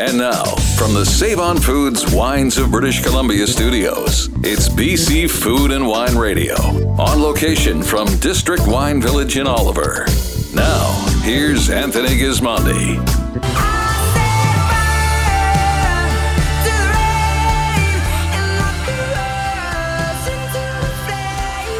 And now, from the Save On Foods Wines of British Columbia studios, it's BC Food and Wine Radio, on location from District Wine Village in Oliver. Now, here's Anthony Gismondi.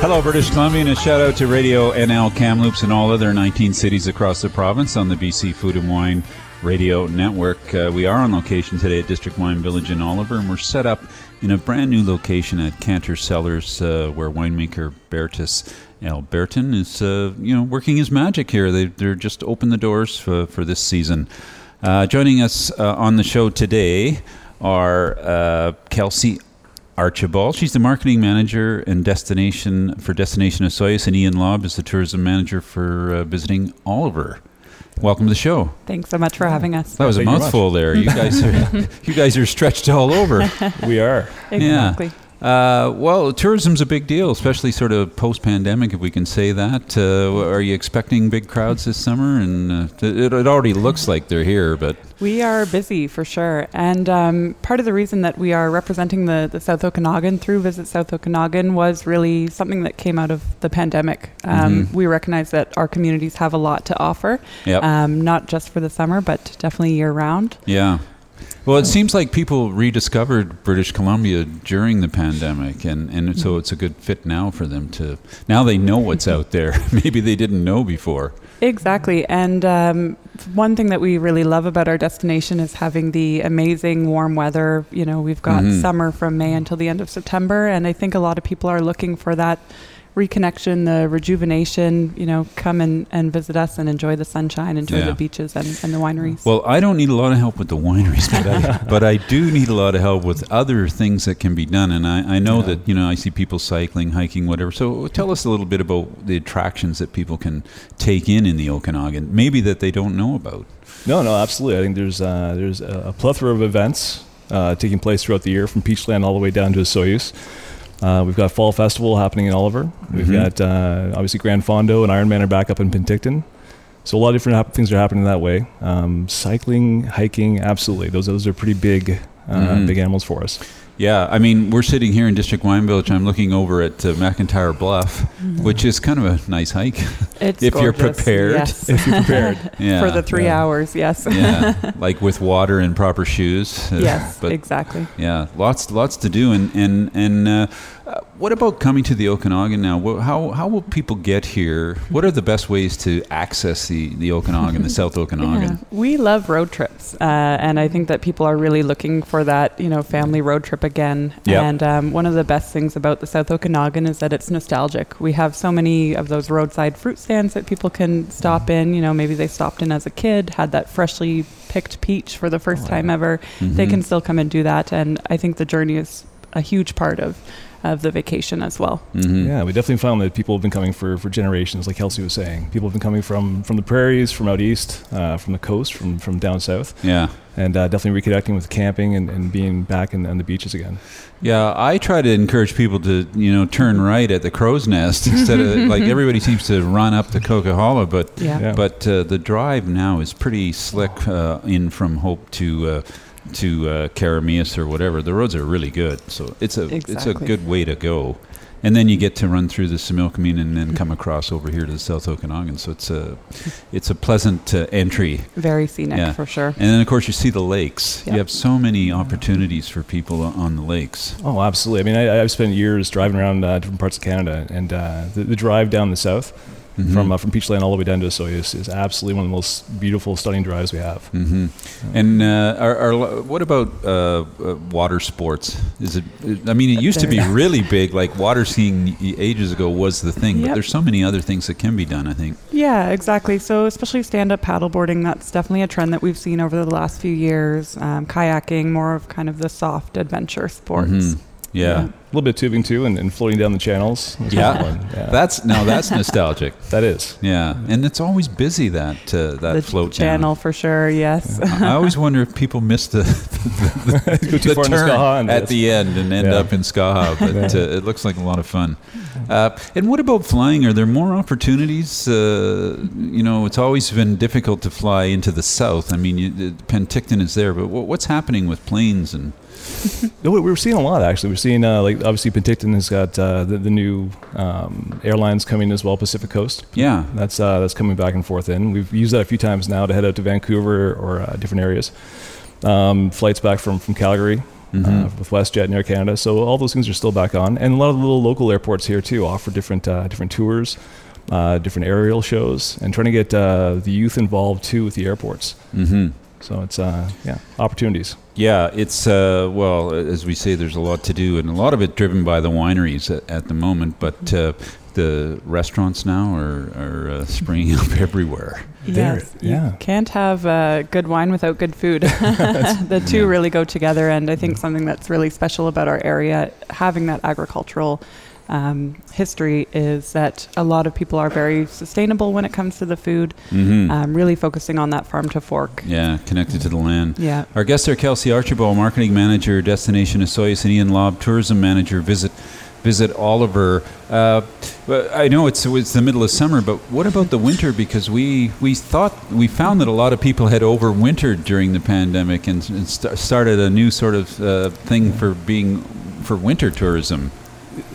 Hello, British Columbia, and a shout out to Radio NL Kamloops and all other 19 cities across the province on the BC Food and Wine Radio Network. Uh, we are on location today at District Wine Village in Oliver, and we're set up in a brand new location at Cantor Cellars, uh, where winemaker Bertus Albertyn is, uh, you know, working his magic here. They, they're just opened the doors for, for this season. Uh, joining us uh, on the show today are uh, Kelsey Archibald. She's the marketing manager and destination for Destination Osoyoos, and Ian Lobb is the tourism manager for visiting Oliver. Welcome to the show. Thanks so much for having us. That was Thank a mouthful there. You guys are you guys are stretched all over. We are. Exactly. Yeah. Uh, well, tourism's a big deal, especially sort of post-pandemic, if we can say that. Uh, are you expecting big crowds this summer? And uh, it, it already looks like they're here, but We are busy for sure. And um, part of the reason that we are representing the, the South Okanagan through Visit South Okanagan was really something that came out of the pandemic. Um, Mhm. We recognize that our communities have a lot to offer, Yep. um, not just for the summer, but definitely year round. Yeah. Well, it seems like people rediscovered British Columbia during the pandemic, and, and so it's a good fit now for them to. Now they know what's out there. Maybe they didn't know before. Exactly. And um, one thing that we really love about our destination is having the amazing warm weather. You know, we've got Mhm. summer from May until the end of September. And I think a lot of people are looking for that reconnection, the rejuvenation, you know, come and, and visit us and enjoy the sunshine, enjoy Yeah. the beaches and, and the wineries. Well, I don't need a lot of help with the wineries, but I, but I do need a lot of help with other things that can be done. And I, I know Yeah. that, you know, I see people cycling, hiking, whatever. So tell us a little bit about the attractions that people can take in in the Okanagan, maybe that they don't know about. No, no, absolutely. I think there's uh, there's a a plethora of events uh, taking place throughout the year, from Peachland all the way down to Osoyoos. Uh, we've got Fall Festival happening in Oliver. We've Mhm. got uh, obviously Gran Fondo and Ironman are back up in Penticton. So a lot of different hap- things are happening that way. Um, cycling, hiking, absolutely. Those those are pretty big uh, Mhm. big animals for us. Yeah, I mean, we're sitting here in District Wine Village. I'm looking over at uh, McIntyre Bluff, which is kind of a nice hike. It's if you're prepared. yes. If you're prepared. Yeah. For the three Yeah. hours, yes. yeah, like with water and proper shoes. Yes, but exactly. yeah, lots lots to do. And and and uh, uh, what about coming to the Okanagan now? How how will people get here? What are the best ways to access the the Okanagan, the South Okanagan? Yeah. We love road trips, uh, and I think that people are really looking for that, you know, family road trip again. Yep. And um, one of the best things about the South Okanagan is that it's nostalgic. We have so many of those roadside fruit stands that people can stop in. You know, maybe they stopped in as a kid, had that freshly picked peach for the first Oh, time ever. They Mhm. can still come and do that, and I think the journey is a huge part of of the vacation as well. Mhm. Yeah, we definitely found that people have been coming for, for generations, like Kelsey was saying. People have been coming from, from the prairies, from out east, uh, from the coast, from, from down south, Yeah. and uh, definitely reconnecting with camping and, and being back in, on the beaches again. Yeah, I try to encourage people to, you know, turn right at the Crowsnest instead of like everybody seems to run up to Coquihalla, but Yeah. Yeah. but uh, the drive now is pretty slick uh, in from Hope to uh, to uh, Keremeos or whatever. The roads are really good, so it's a it's a good way to go. And then you get to run through the Similkameen and then come across over here to the South Okanagan. So it's a it's a pleasant uh, entry. Very scenic Yeah. for sure. And then of course you see the lakes. Yep. You have so many opportunities for people on the lakes. Oh, absolutely. I mean, I, I've spent years driving around uh, different parts of Canada, and uh, the, the drive down the south Mhm. from uh, from Peachland all the way down to Osoyoos is absolutely one of the most beautiful, stunning drives we have. hmm And uh, are, are, what about uh, uh, water sports? Is it? I mean, it used to be really big. Like water skiing ages ago was the thing, but there's so many other things that can be done. I think. Yeah, exactly. So, especially stand up paddleboarding, that's definitely a trend that we've seen over the last few years. Um, kayaking, more of kind of the soft adventure sports. Mhm. Yeah. A little bit of tubing too, and, and floating down the channels. This was Yeah. yeah. That's now that's nostalgic. that is. Yeah, and it's always busy that uh, that the float channel for sure. Yes. Down. I always wonder if people miss the, the, Go too the turn at it's- the end and end Yeah. up in Skaha, but uh, it looks like a lot of fun. Uh, and what about flying? Are there more opportunities? Uh, you know, it's always been difficult to fly into the south. I mean, you, Penticton is there, but what, what's happening with planes and? No, we- we're seeing a lot actually. We're seeing uh, like obviously Penticton has got uh, the, the new um, airlines coming as well, Pacific Coast. Yeah, That's uh, that's coming back and forth in. We've used that a few times now to head out to Vancouver or uh, different areas. Um, flights back from from Calgary uh, with WestJet and Air Canada. So all those things are still back on, and a lot of the little local airports here too offer different uh, different tours, uh, different aerial shows, and trying to get uh, the youth involved too with the airports. hmm So it's uh, yeah opportunities. Yeah, it's uh, well, as we say, there's a lot to do, and a lot of it driven by the wineries at, at the moment. But uh, the restaurants now are, are uh, springing up everywhere. There- Yes, you yeah. can't have uh, good wine without good food. the two Yeah. really go together, and I think something that's really special about our area, having that agricultural um, history, is that a lot of people are very sustainable when it comes to the food. hmm Um, really focusing on that farm to fork. yeah, connected to the land. Yeah. Our guests are Kelsey Archibald, marketing manager, Destination Osoyoos, and Ian Lobb, tourism manager. Visit visit Oliver. Uh, I know it's it's the middle of summer, but what about the winter? Because we we thought we found that a lot of people had overwintered during the pandemic and, and st- started a new sort of uh, thing for being for winter tourism.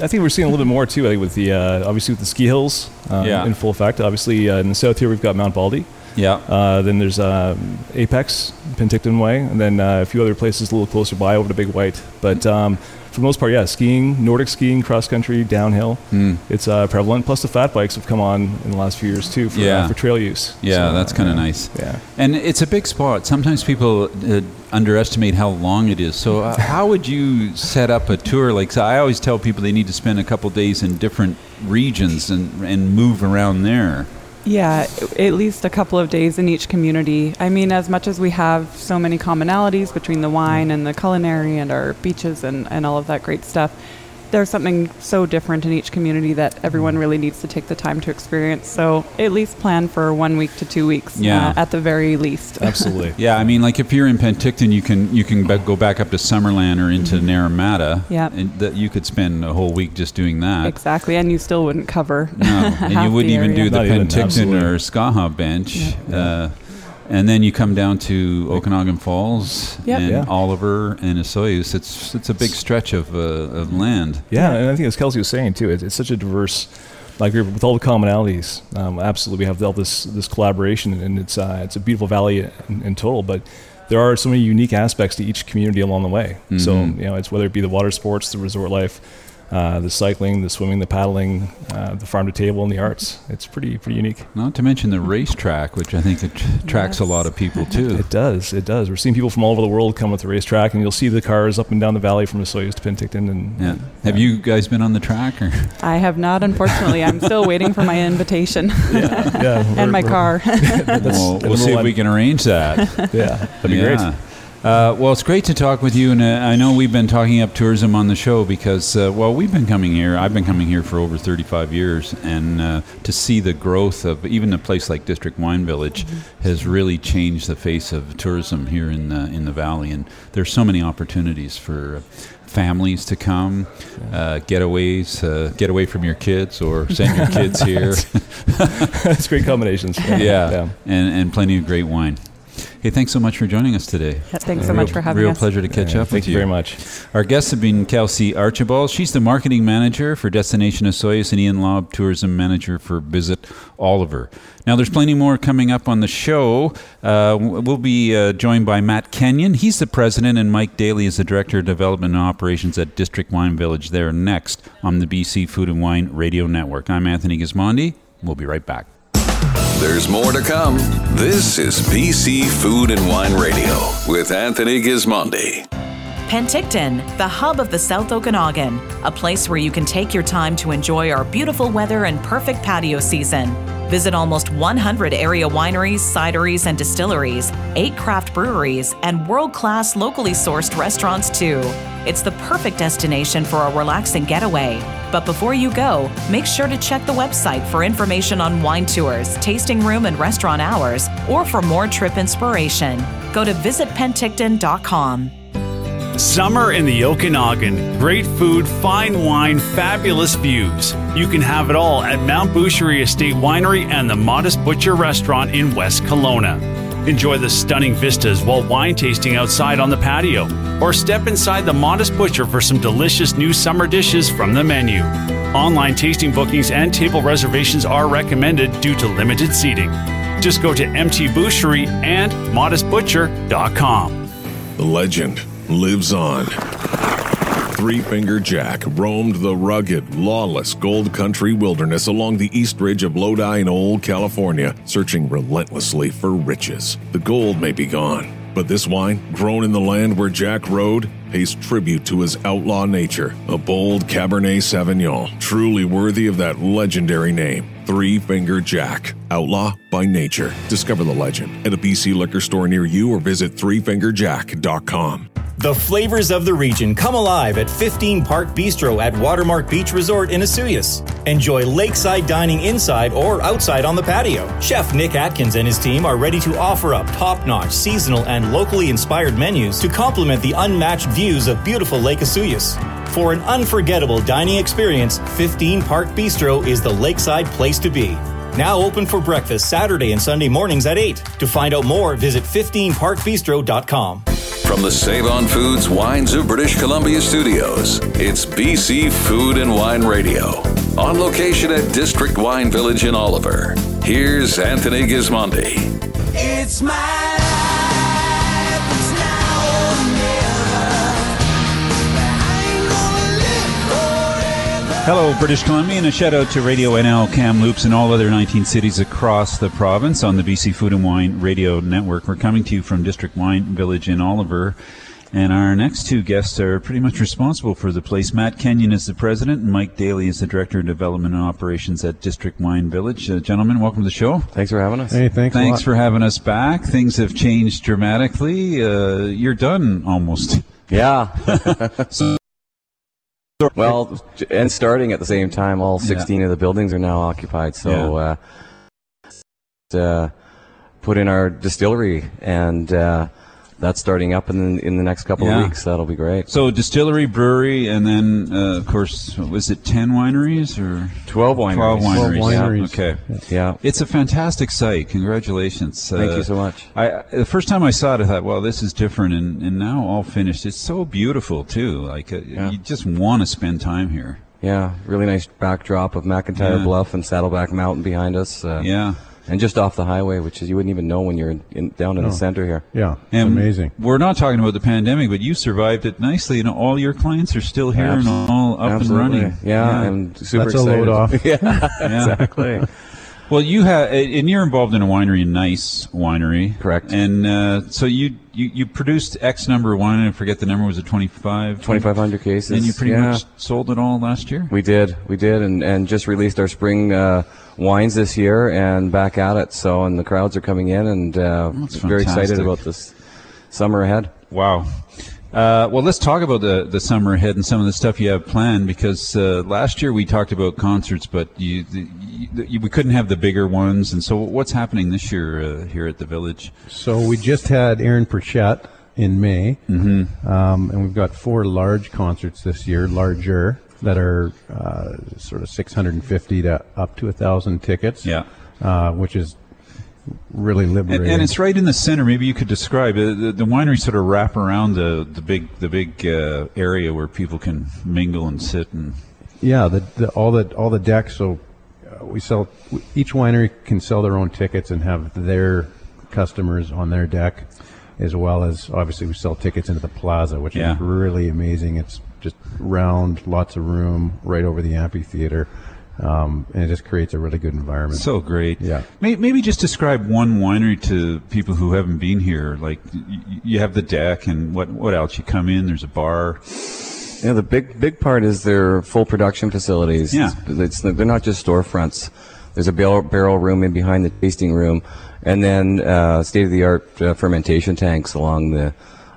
I think we're seeing a little bit more too. I think with the uh, obviously with the ski hills um, Yeah. in full effect. Obviously uh, in the south here we've got Mount Baldy. Yeah. Uh, then there's um, Apex, Penticton Way, and then uh, a few other places a little closer by over to Big White. But um, for the most part, yeah, skiing, Nordic skiing, cross country, downhill. Mm. It's uh, prevalent. Plus the fat bikes have come on in the last few years too for, Yeah. uh, for trail use. Yeah, So, that's kind of nice. Yeah. And it's a big spot. Sometimes people uh, underestimate how long it is. So, uh, how would you set up a tour? Like, so I always tell people they need to spend a couple days in different regions and and move around there. Yeah, at least a couple of days in each community. I mean, as much as we have so many commonalities between the wine and the culinary and our beaches and, and all of that great stuff, there's something so different in each community that everyone really needs to take the time to experience. So at least plan for one week to two weeks, Yeah. uh, at the very least. Absolutely. Yeah, I mean, like if you're in Penticton, you can you can be- go back up to Summerland or into Naramata. Yeah. and that you could spend a whole week just doing that. exactly, and you still wouldn't cover. No, and half you wouldn't even area. do the Not Penticton absolutely. or Skaha bench. Yeah. Uh, and then you come down to Okanagan Falls Yep. and Yeah. Oliver and Osoyoos. It's it's a big stretch of, uh, of land. Yeah, and I think as Kelsey was saying too, it's, it's such a diverse. Like group with all the commonalities, um, absolutely, we have all this this collaboration, and it's uh, it's a beautiful valley in, in total. But there are so many unique aspects to each community along the way. So Mhm. you know, it's whether it be the water sports, the resort life, uh, the cycling, the swimming, the paddling, uh, the farm to table, and the arts. It's pretty pretty unique. Not to mention the racetrack, which I think att- attracts a lot of people too. It does. It does. We're seeing people from all over the world come with the racetrack, and you'll see the cars up and down the valley from Osoyoos to Penticton. And yeah. Have you guys been on the track? Or? I have not, unfortunately. I'm still waiting for my invitation Yeah, yeah. and we're- my we're- car. Well, we'll see if we can arrange that. Yeah, that'd be great. Yeah. Uh, well, it's great to talk with you, and uh, I know we've been talking up tourism on the show because, uh, well, we've been coming here. I've been coming here for over 35 years, and uh, to see the growth of even a place like District Wine Village has really changed the face of tourism here in the in the valley. And there's so many opportunities for. Families to come, uh, getaways, uh, get away from your kids, or send your kids here. it's great combinations. yeah, And, and plenty of great wine. Hey, thanks so much for joining us today. Thanks so Real- much for having real us. pleasure to catch Yeah, up Thank with you you. very much. Our guests have been Kelsey Archibald. She's the marketing manager for Destination Osoyoos and Ian Lobb, tourism manager for Visit Oliver. Now, there's plenty more coming up on the show. Uh, we'll be uh, joined by Matt Kenyon. He's the president, and Mike Daly is the director of development and operations at District Wine Village. There next on the BC Food and Wine Radio Network. I'm Anthony Gismondi. We'll be right back. There's more to come. This is BC Food and Wine Radio with Anthony Gismondi. Penticton, the hub of the South Okanagan, a place where you can take your time to enjoy our beautiful weather and perfect patio season. Visit almost 100 area wineries, cideries, and distilleries, eight craft breweries, and world class locally sourced restaurants, too. It's the perfect destination for a relaxing getaway. But before you go, make sure to check the website for information on wine tours, tasting room and restaurant hours, or for more trip inspiration. Go to visitpenticton.com. Summer in the Okanagan. Great food, fine wine, fabulous views. You can have it all at Mount Boucherie Estate Winery and the Modest Butcher Restaurant in West Kelowna. Enjoy the stunning vistas while wine tasting outside on the patio, or step inside the Modest Butcher for some delicious new summer dishes from the menu. Online tasting bookings and table reservations are recommended due to limited seating. Just go to MT Boucherie and modestbutcher.com. The legend lives on. Three Finger Jack roamed the rugged, lawless Gold Country wilderness along the east ridge of Lodi in old California, searching relentlessly for riches. The gold may be gone, but this wine, grown in the land where Jack rode, pays tribute to his outlaw nature. A bold Cabernet Sauvignon, truly worthy of that legendary name. Three Finger Jack, outlaw by nature. Discover the legend at a BC liquor store near you or visit threefingerjack.com. The flavors of the region come alive at 15 Park Bistro at Watermark Beach Resort in Osoyoos. Enjoy lakeside dining inside or outside on the patio. Chef Nick Atkins and his team are ready to offer up top notch, seasonal, and locally inspired menus to complement the unmatched views of beautiful Lake Osoyoos. For an unforgettable dining experience, 15 Park Bistro is the lakeside place to be. Now open for breakfast Saturday and Sunday mornings at 8. To find out more, visit 15parkbistro.com. From the Save On Foods Wines of British Columbia studios, it's BC Food and Wine Radio. On location at District Wine Village in Oliver. Here's Anthony Gismondi. It's my Hello, British Columbia, and a shout out to Radio NL, Kamloops, and all other 19 cities across the province on the BC Food and Wine Radio Network. We're coming to you from District Wine Village in Oliver. And our next two guests are pretty much responsible for the place. Matt Kenyon is the president, and Mike Daly is the director of development and operations at District Wine Village. Uh, gentlemen, welcome to the show. Thanks for having us. Hey, thanks. a Thanks lot. for having us back. Things have changed dramatically. Uh, you're done almost. Yeah. well, and starting at the same time, all 16 of the buildings are now occupied. So, uh, uh, put in our distillery, and uh, that's starting up in the, in the next couple Yeah. of weeks. That'll be great. So distillery, brewery, and then uh, of course, was it ten wineries or 12 wineries. Twelve wineries. 12 yeah. Okay. Yeah. It's a fantastic site. Congratulations. Thank Uh, you so much. I the first time I saw it, I thought, "Well, this is different," and, and now all finished. It's so beautiful too. Like uh, Yeah. you just want to spend time here. Yeah, really nice backdrop of McIntyre Yeah. Bluff and Saddleback Mountain behind us. Uh, Yeah. And just off the highway, which is you wouldn't even know when you're in, in, down in the center here. Yeah, it's And amazing. We're not talking about the pandemic, but you survived it nicely, and all your clients are still here Abs- and all up Absolutely. and running. Yeah, I'm super That's a load off. yeah, Yeah. exactly. Well, you have, and you're involved in a winery, a nice winery, Correct. And uh, so you, you you produced X number of wine. I forget the number. Was it 25? 2,500 cases. And you pretty yeah. much sold it all last year. We did, we did, and, and just released our spring uh, wines this year, and back at it. So, and the crowds are coming in, and uh, very excited about this summer ahead. Wow. Uh, well, let's talk about the, the summer ahead and some of the stuff you have planned because uh, last year we talked about concerts, but you, the, you, we couldn't have the bigger ones. And so, what's happening this year uh, here at the village? So we just had Aaron Pritchett in May, mm-hmm. um, and we've got four large concerts this year, larger that are uh, sort of 650 to up to a thousand tickets. Yeah. uh, which is really liberating. And, and it's right in the center. Maybe you could describe it. The, the winery sort of wrap around the the big the big uh, area where people can mingle and sit and Yeah, the, the all the all the decks. So uh, we sell. Each winery can sell their own tickets and have their customers on their deck, as well as obviously we sell tickets into the plaza, which Yeah. is really amazing. It's just round, lots of room, right over the amphitheater, um, and it just creates a really good environment. so great. Yeah. May, maybe just describe one winery to people who haven't been here. Like y- y- you have the deck and what what else? You come in. There's a bar. Yeah, the big big part is their full production facilities. Yeah. It's, it's they're not just storefronts. There's a barrel, barrel room in behind the tasting room, and then uh, state-of-the-art uh, fermentation tanks along the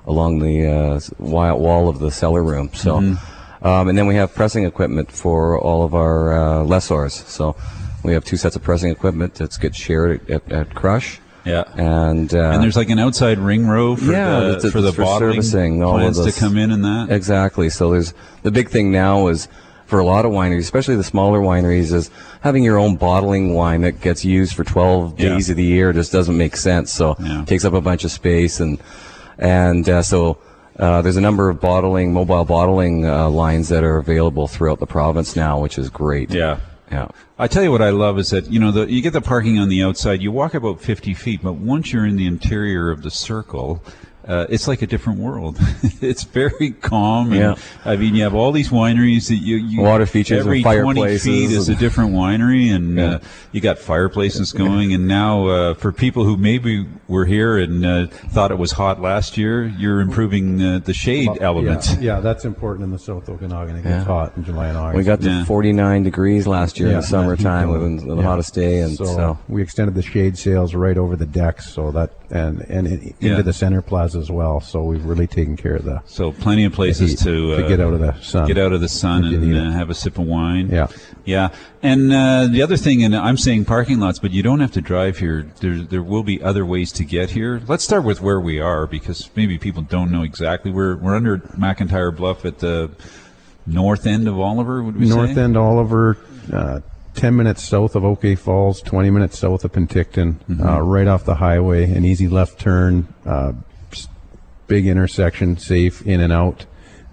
along the uh, s- wall of the cellar room. So, Mm-hmm. Um, and then we have pressing equipment for all of our uh, lessors. So, we have two sets of pressing equipment that gets shared at, at Crush. Yeah. And uh, and there's like an outside ring row for yeah, the, for the bottling all of plants to come in and that. Exactly. So there's the big thing now is for a lot of wineries, especially the smaller wineries, is having your own bottling wine that gets used for 12 Yeah. days of the year just doesn't make sense. So Yeah. it takes up a bunch of space and and uh, so. Uh, there's a number of bottling, mobile bottling uh, lines that are available throughout the province now, which is great. Yeah. Yeah. I tell you what I love is that you know the, you get the parking on the outside. You walk about 50 feet, but once you're in the interior of the circle, uh, it's like a different world. it's very calm. And, Yeah. I mean, you have all these wineries that you, you Water features and every 20 feet is a different winery, and Yeah. uh, you got fireplaces going. And now, uh, for people who maybe were here and uh, thought it was hot last year, you're improving uh, the shade elements. Yeah, yeah, that's important in the South Okanagan. It gets Yeah. hot in July and August. We got to Yeah. 49 degrees last year in the summertime, that with the the Yeah. hottest day, and so, so we extended the shade sails right over the decks, so that and and in, Yeah. into the center plaza as well. So we've really taken care of the So plenty of places heat, to to uh, get out of the sun. Get out of the sun and uh, have a sip of wine. Yeah. yeah. And uh, the other thing, and I'm saying parking lots, but you don't have to drive here. There, there will be other ways to get here. Let's start with where we are because maybe people don't know exactly. We're we're under McIntyre Bluff at the north end of Oliver. Would we North say? End Oliver, uh, 10 minutes south of OK Falls, 20 minutes south of Penticton, Mm-hmm. uh, right off the highway, an easy left turn, uh, big intersection, safe in and out.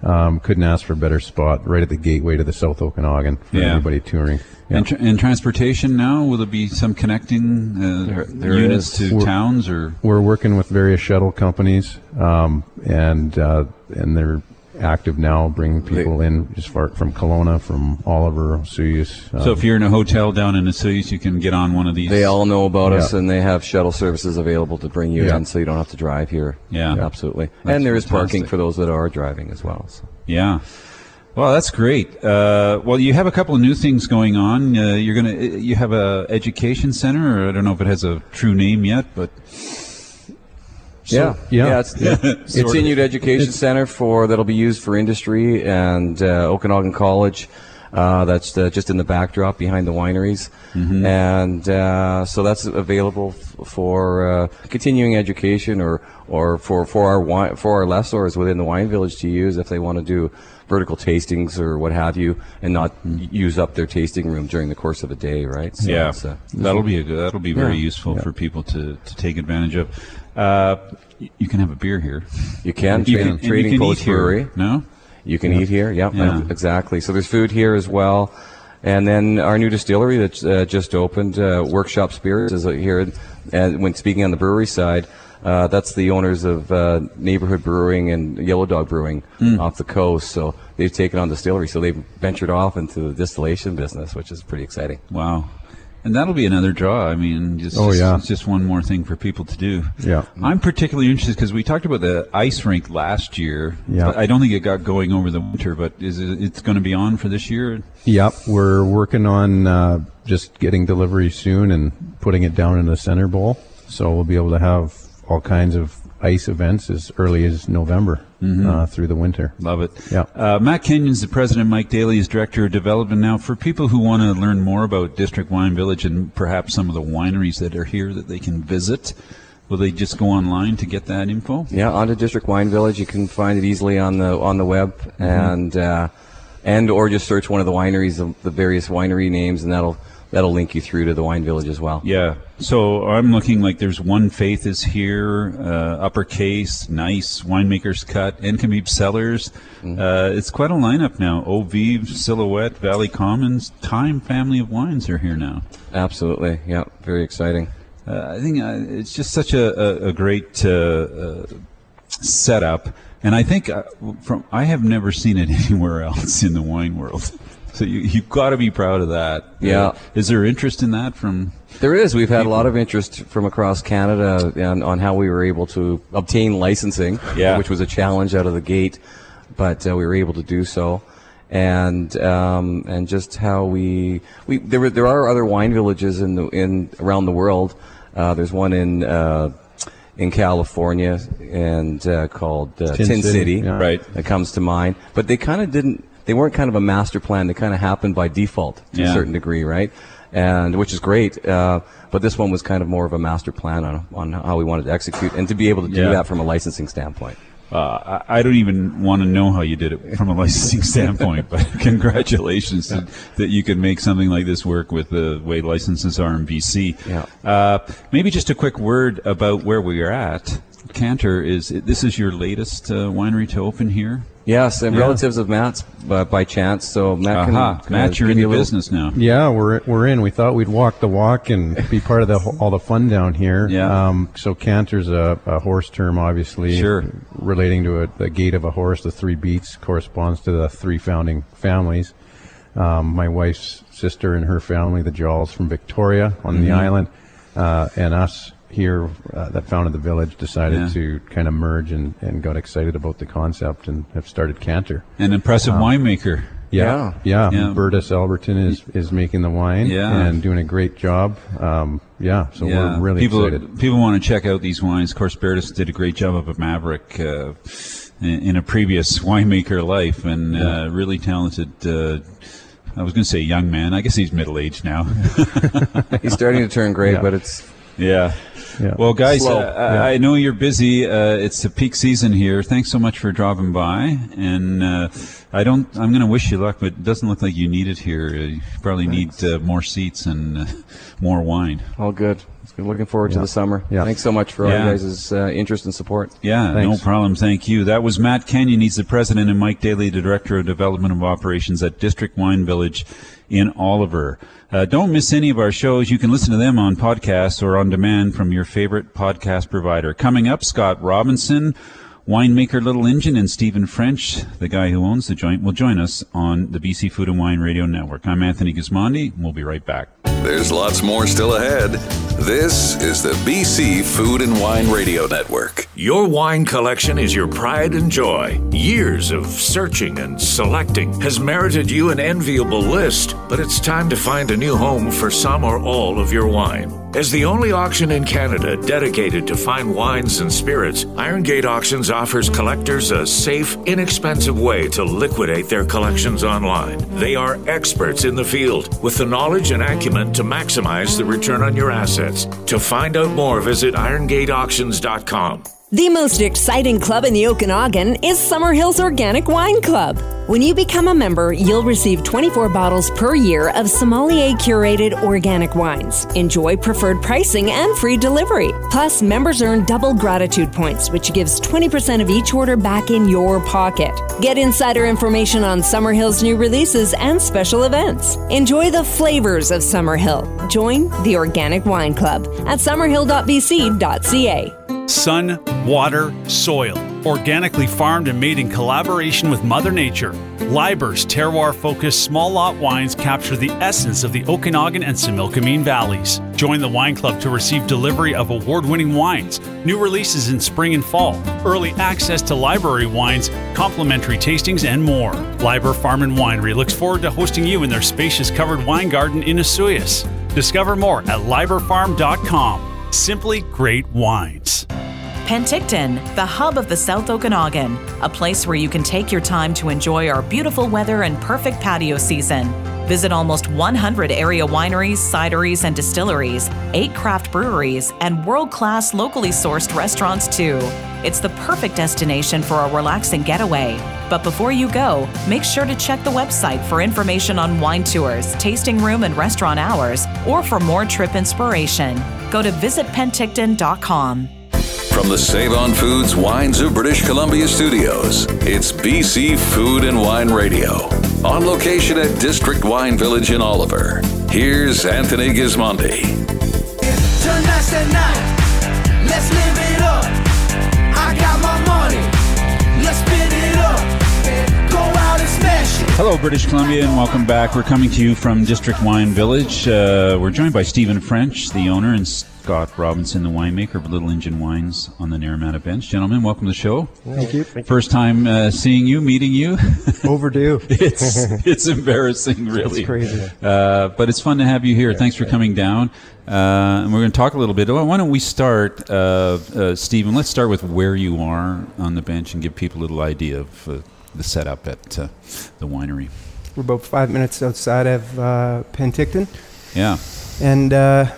Um, couldn't ask for a better spot right at the gateway to the South Okanagan for Yeah. everybody touring. Yeah. And, tr- and transportation now will there be some connecting uh, There- there units is. to We're- towns or We're working with various shuttle companies, um, and uh, and they're active now, bringing people in just far from Kelowna, from Oliver, Osoyoos. so um, if you're in a hotel down in Osoyoos, you can get on one of these. They all know about us, and they have shuttle services available to bring you Yeah. in, so you don't have to drive here. Yeah. absolutely. That's and there is parking for those that are driving as well. So. Yeah. Well, that's great. Uh, well, you have a couple of new things going on. Uh, you're gonna, you have a education center, or I don't know if it has a true name yet, but yeah, yeah. it's the continued education center for that'll be used for industry and uh, Okanagan College. Uh, that's uh, just in the backdrop behind the wineries, Mm-hmm. and uh, so that's available f- for uh, continuing education or or for for our wine, for our lessors within the wine village to use if they want to do vertical tastings or what have you, and not y- use up their tasting room during the course of a day, right? So Mm-hmm. yeah, it's, uh, that'll be a good, that'll be very Yeah. useful for people to, to take advantage of. Uh, you can have a beer here. you can You trading, can, and you can post eat here. brewery. No. You can eat here. Yep, Yeah. exactly. So there's food here as well. And then our new distillery that uh, just opened, uh, Workshop Spirits, is here. And when speaking on the brewery side, uh, that's the owners of uh, Neighborhood Brewing and Yellow Dog Brewing Hmm. off the coast. So they've taken on distillery. So they've ventured off into the distillation business, which is pretty exciting. Wow. And that'll be another draw. I mean, just, Oh, yeah. it's just one more thing for people to do. Yeah. I'm particularly interested because we talked about the ice rink last year. Yeah. I don't think it got going over the winter, but is it, it's going to be on for this year? Yep, we're working on uh, just getting delivery soon and putting it down in the center bowl. So we'll be able to have all kinds of ice events as early as November uh, through the winter. Love it. Yeah. Uh, Matt Kenyon's the president. Mike Daly is director of development. Now, for people who want to learn more about District Wine Village and perhaps some of the wineries that are here that they can visit, will they just go online to get that info? Yeah, onto District Wine Village. You can find it easily on the on the web, Mm-hmm. and uh, and or just search one of the wineries, the, the various winery names, and that'll that'll link you through to the wine village as well. Yeah. So I'm looking like there's one faith is here, uh, uppercase, nice winemakers cut, Nk'Mip Cellars. Mm-hmm. Uh, it's quite a lineup now. Eau Vive, Silhouette, Valley Commons, Time family of wines are here now. Absolutely, yeah, very exciting. Uh, I think uh, it's just such a, a, a great uh, uh, setup, and I think uh, from I have never seen it anywhere else in the wine world. So you, you've got to be proud of that. Yeah. Uh, is there interest in that from? There is. We've had a lot of interest from across Canada on, on how we were able to obtain licensing, Yeah. which was a challenge out of the gate, but uh, we were able to do so. and um, and just how we we there were, there are other wine villages in the in around the world. Uh, there's one in uh, in California and uh, called uh, Tin Tin, City, City, yeah. Right. That comes to mind, but they kind of didn't. They weren't kind of a master plan. They kind of happened by default to Yeah. a certain degree, right? And which is great. Uh, but this one was kind of more of a master plan on on how we wanted to execute and to be able to do Yeah. that from a licensing standpoint. Uh, I don't even want to know how you did it from a licensing standpoint, but congratulations that, that you can make something like this work with the way licenses are in BC. Yeah. Uh, maybe just a quick word about where we are at. Cantor is this is your latest uh, winery to open here? Yes, and Yeah. relatives of Matt's uh, by chance. So Matt can, Aha, can Matt, you're in the a little- business now. Yeah, we're we're in. We thought we'd walk the walk and be part of the all the fun down here. Yeah. Um, so canter's a, a horse term, obviously. Sure. Relating to a, the gait of a horse, the three beats corresponds to the three founding families. Um, my wife's sister and her family, the Jawls from Victoria on the Mhm. island, uh, and us here uh, that founded the village decided Yeah. to kind of merge and, and got excited about the concept and have started Cantor. An impressive Um, winemaker. Yeah, yeah. Yeah. Bertus Albertyn is, is making the wine Yeah. and doing a great job. Um, yeah, so we're really people, excited. People want to check out these wines. Of course, Bertus did a great job of a Maverick uh, in, in a previous winemaker life, and uh, really talented. Uh, I was going to say young man. I guess he's middle aged now. He's starting to turn gray, Yeah. but it's yeah. Yeah. Well, guys, uh, I I know you're busy. Uh, it's the peak season here. Thanks so much for dropping by. And uh, I don't. I'm going to wish you luck, but it doesn't look like you need it here. You probably need uh, more seats and uh, more wine. all good. Looking forward to the summer. Yeah. Thanks so much for all Yeah. you guys' uh, interest and support. Yeah, no problem. Thank you. That was Matt Kenyon. He's the president, and Mike Daly, the director of development of operations at District Wine Village in Oliver. Uh, don't miss any of our shows. You can listen to them on podcasts or on demand from your favorite podcast provider. Coming up, Scott Robinson, winemaker Little Engine, and Stephen French, the guy who owns the joint, will join us on the BC Food and Wine Radio Network. I'm Anthony Gismondi. We'll be right back. There's lots more still ahead. This is the BC Food and Wine Radio Network. Your wine collection is your pride and joy. Years of searching and selecting has merited you an enviable list, but it's time to find a new home for some or all of your wine. As the only auction in Canada dedicated to fine wines and spirits, Iron Gate Auctions offers collectors a safe, inexpensive way to liquidate their collections online. They are experts in the field with the knowledge and acumen to maximize the return on your assets. To find out more, visit irongateauctions.com. The most exciting club in the Okanagan is Summerhill's Organic Wine Club. When you become a member, you'll receive 24 bottles per year of sommelier curated organic wines. Enjoy preferred pricing and free delivery. Plus, members earn double gratitude points, which gives 20% of each order back in your pocket. Get insider information on Summerhill's new releases and special events. Enjoy the flavors of Summer Hill. Join the Organic Wine Club at summerhill.bc.ca. Sun, water, soil. Organically farmed and made in collaboration with Mother Nature. Liber's terroir focused small lot wines capture the essence of the Okanagan and Similkameen valleys. Join the wine club to receive delivery of award winning wines, new releases in spring and fall, early access to library wines, complimentary tastings, and more. Liber Farm and Winery looks forward to hosting you in their spacious covered wine garden in Osoyoos. Discover more at liberfarm.com. Simply great wines. Penticton, the hub of the South Okanagan, a place where you can take your time to enjoy our beautiful weather and perfect patio season. Visit almost 100 area wineries, cideries, and distilleries, eight craft breweries, and world class locally sourced restaurants, too. It's the perfect destination for a relaxing getaway. But before you go, make sure to check the website for information on wine tours, tasting room and restaurant hours, or for more trip inspiration. Go to visitpenticton.com. From the Save On Foods Wines of British Columbia studios, it's BC Food and Wine Radio. On location at District Wine Village in Oliver. Here's Anthony Gismondi. Hello, British Columbia, and welcome back. We're coming to you from District Wine Village. Uh, we're joined by Stephen French, the owner, and Scott Robinson, the winemaker of Little Engine Wines on the Naramata Bench. Gentlemen, welcome to the show. Thank you. First time uh, seeing you, meeting you. Overdue. it's it's embarrassing, really. It's crazy. Uh, but it's fun to have you here. Thanks for coming down. Uh, and we're going to talk a little bit. Why don't we start, uh, uh, Stephen? Let's start with where you are on the bench and give people a little idea of uh, the setup at uh, the winery. We're about five minutes outside of uh, Penticton. Yeah. And uh,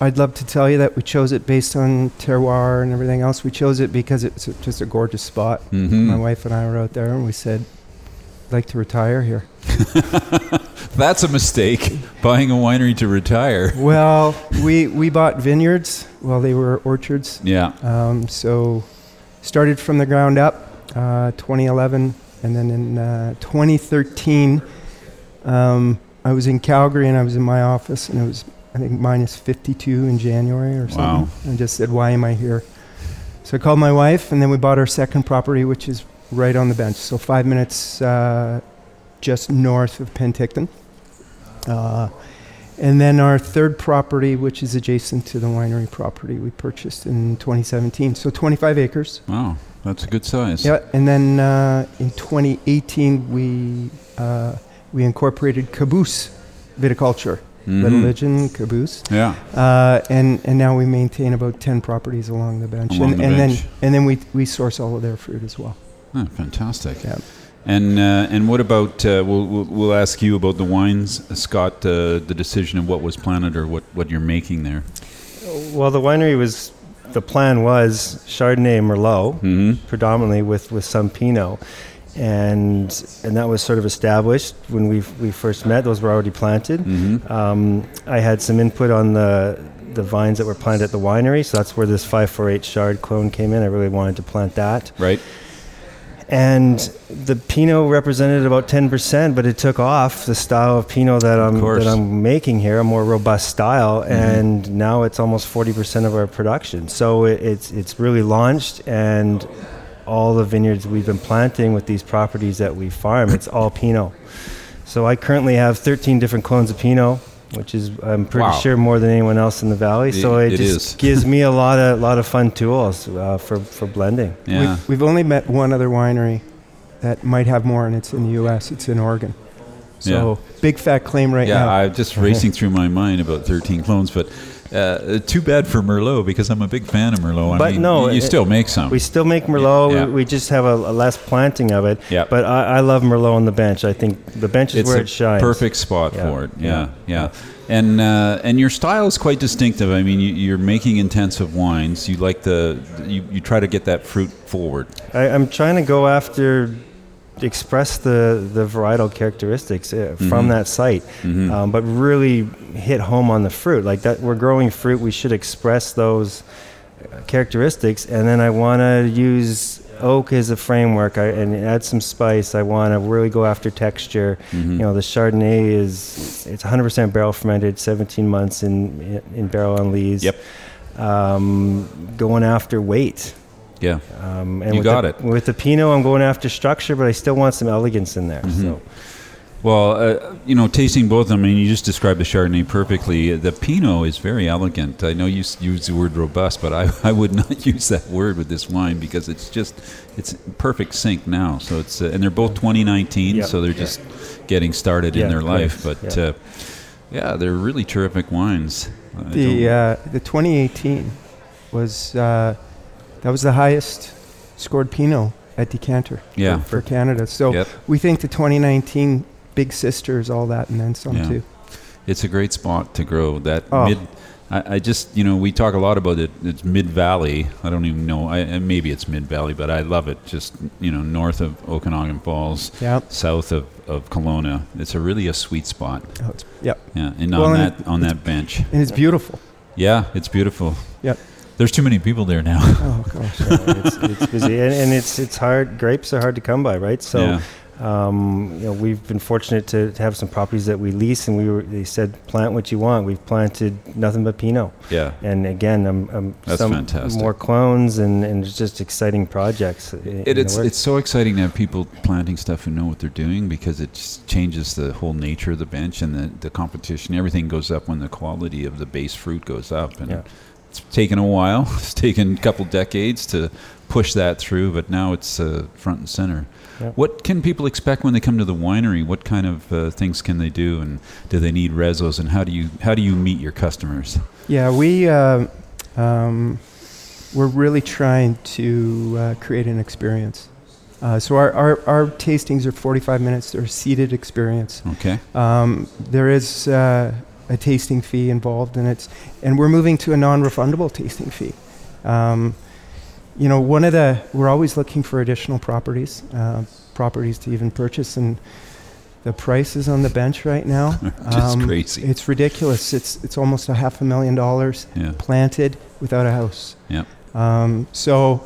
I'd love to tell you that we chose it based on terroir and everything else. We chose it because it's just a gorgeous spot. Mhm. My wife and I were out there and we said, I'd like to retire here. That's a mistake. Buying a winery to retire. well, we, we bought vineyards while they were orchards. Yeah. Um, so started from the ground up, uh, 2011, and then in uh, 2013, um, I was in Calgary and I was in my office, and it was I think minus 52 in January or something. Wow. And I just said, "Why am I here?" So I called my wife, and then we bought our second property, which is right on the bench, so five minutes uh, just north of Penticton. Uh, and then our third property, which is adjacent to the winery property, we purchased in 2017. So 25 acres. Wow, that's a good size. Yeah, and then uh, in 2018 we uh, we incorporated caboose viticulture, Mhm. Little Legend caboose. Yeah. Uh, and and now we maintain about 10 properties along the bench, Along and, the and bench. then and then we we source all of their fruit as well. Oh, fantastic. Yeah. And uh, and what about uh, we'll, we'll we'll ask you about the wines, Scott. Uh, the decision of what was planted or what, what you're making there. Well, the winery was the plan was Chardonnay, Merlot, predominantly with, with some Pinot, and and that was sort of established when we we first met. Those were already planted. Um, I had some input on the the vines that were planted at the winery, so that's where this 548 Chard clone came in. I really wanted to plant that. Right. And the Pinot represented about 10%, but it took off the style of Pinot that I'm that I'm making here, a more robust style, Mhm. and now it's almost 40% of our production. So it, it's it's really launched, and all the vineyards we've been planting with these properties that we farm, it's all Pinot. So I currently have 13 different clones of Pinot, which is I'm pretty Wow. sure more than anyone else in the valley. So It- it, it just is. gives me a lot of lot of fun tools uh, for for blending. Yeah. We've, we've only met one other winery that might have more, and it's in the U.S. It's in Oregon. So Yeah. big fat claim right yeah, now. I'm just racing through my mind about 13 clones, but uh, too bad for Merlot because I'm a big fan of Merlot. I but mean, no, you, it- still make some. We still make Merlot. Yeah. We, we just have a, a less planting of it. Yeah. But I, I love Merlot on the bench. I think the bench is it's where a it shines. perfect spot Yeah. for it. Yeah, yeah. And uh, and your style is quite distinctive. I mean, you, you're making intensive wines. You like the you, you try to get that fruit forward. I, I'm trying to go after express the the varietal characteristics uh, from Mhm. that site, Mhm. um, but really hit home on the fruit. Like that, we're growing fruit. We should express those characteristics, and then I want to use oak as a framework I, and add some spice. I want to really go after texture. Mhm. You know, the Chardonnay is it's 100% barrel fermented, 17 months in in barrel on lees. Yep. Um, going after weight. Yeah. Um, and You got the, it. With the Pinot, I'm going after structure, but I still want some elegance in there. Mhm. So. Well, uh, you know, tasting both of them, I mean, you just described the Chardonnay perfectly. The Pinot is very elegant. I know you use the word robust, but I, I would not use that word with this wine because it's just it's perfect sync now. So it's uh, and they're both 2019, Yeah. so they're Yeah. just getting started Yeah, in their life. But Yeah. uh, yeah, they're really terrific wines. I the uh, the 2018 was uh, that was the highest scored Pinot at decanter Yeah. for, for Canada. So Yep. we think the 2019 Big Sister is all that and then some Yeah. too. It's a great spot to grow. That Oh. mid, I, I just you know we talk a lot about it. It's mid valley. I don't even know. I, maybe it's mid valley, but I love it. Just you know north of Okanagan Falls, Yep. south of, of Kelowna. It's a really a sweet spot. Oh, it's, yep. Yeah, and Well, on and that on that bench. And it's beautiful. Yeah, it's beautiful. Yep. There's too many people there now. Oh gosh. it's, it's busy, and, and it's it's hard. Grapes are hard to come by, right? So, Yeah. Um, you know, we've been fortunate to, to have some properties that we lease, and we were, they said plant what you want. We've planted nothing but Pinot. Yeah. And again, That's some fantastic. more clones and, and it's just exciting projects. in It, it's it's so exciting to have people planting stuff who know what they're doing because it just changes the whole nature of the bench and the, the competition. Everything goes up when the quality of the base fruit goes up, and Yeah. It's taken a while. It's taken a couple decades to push that through, but now it's uh, front and center. Yeah. What can people expect when they come to the winery? What kind of uh, things can they do, and do they need rezos? And how do you how do you meet your customers? Yeah, we uh, um, we're really trying to uh, create an experience. Uh, so our, our, our tastings are 45 minutes. They're a seated experience. Okay. Um, there is uh, a tasting fee involved, and it's and we're moving to a non-refundable tasting fee. Um, you know, one of the we're always looking for additional properties, uh, properties to even purchase, and the prices on the bench right now, um, Just crazy. It's ridiculous. It's it's almost a half a million dollars Yeah. planted without a house. Yep. Um, so,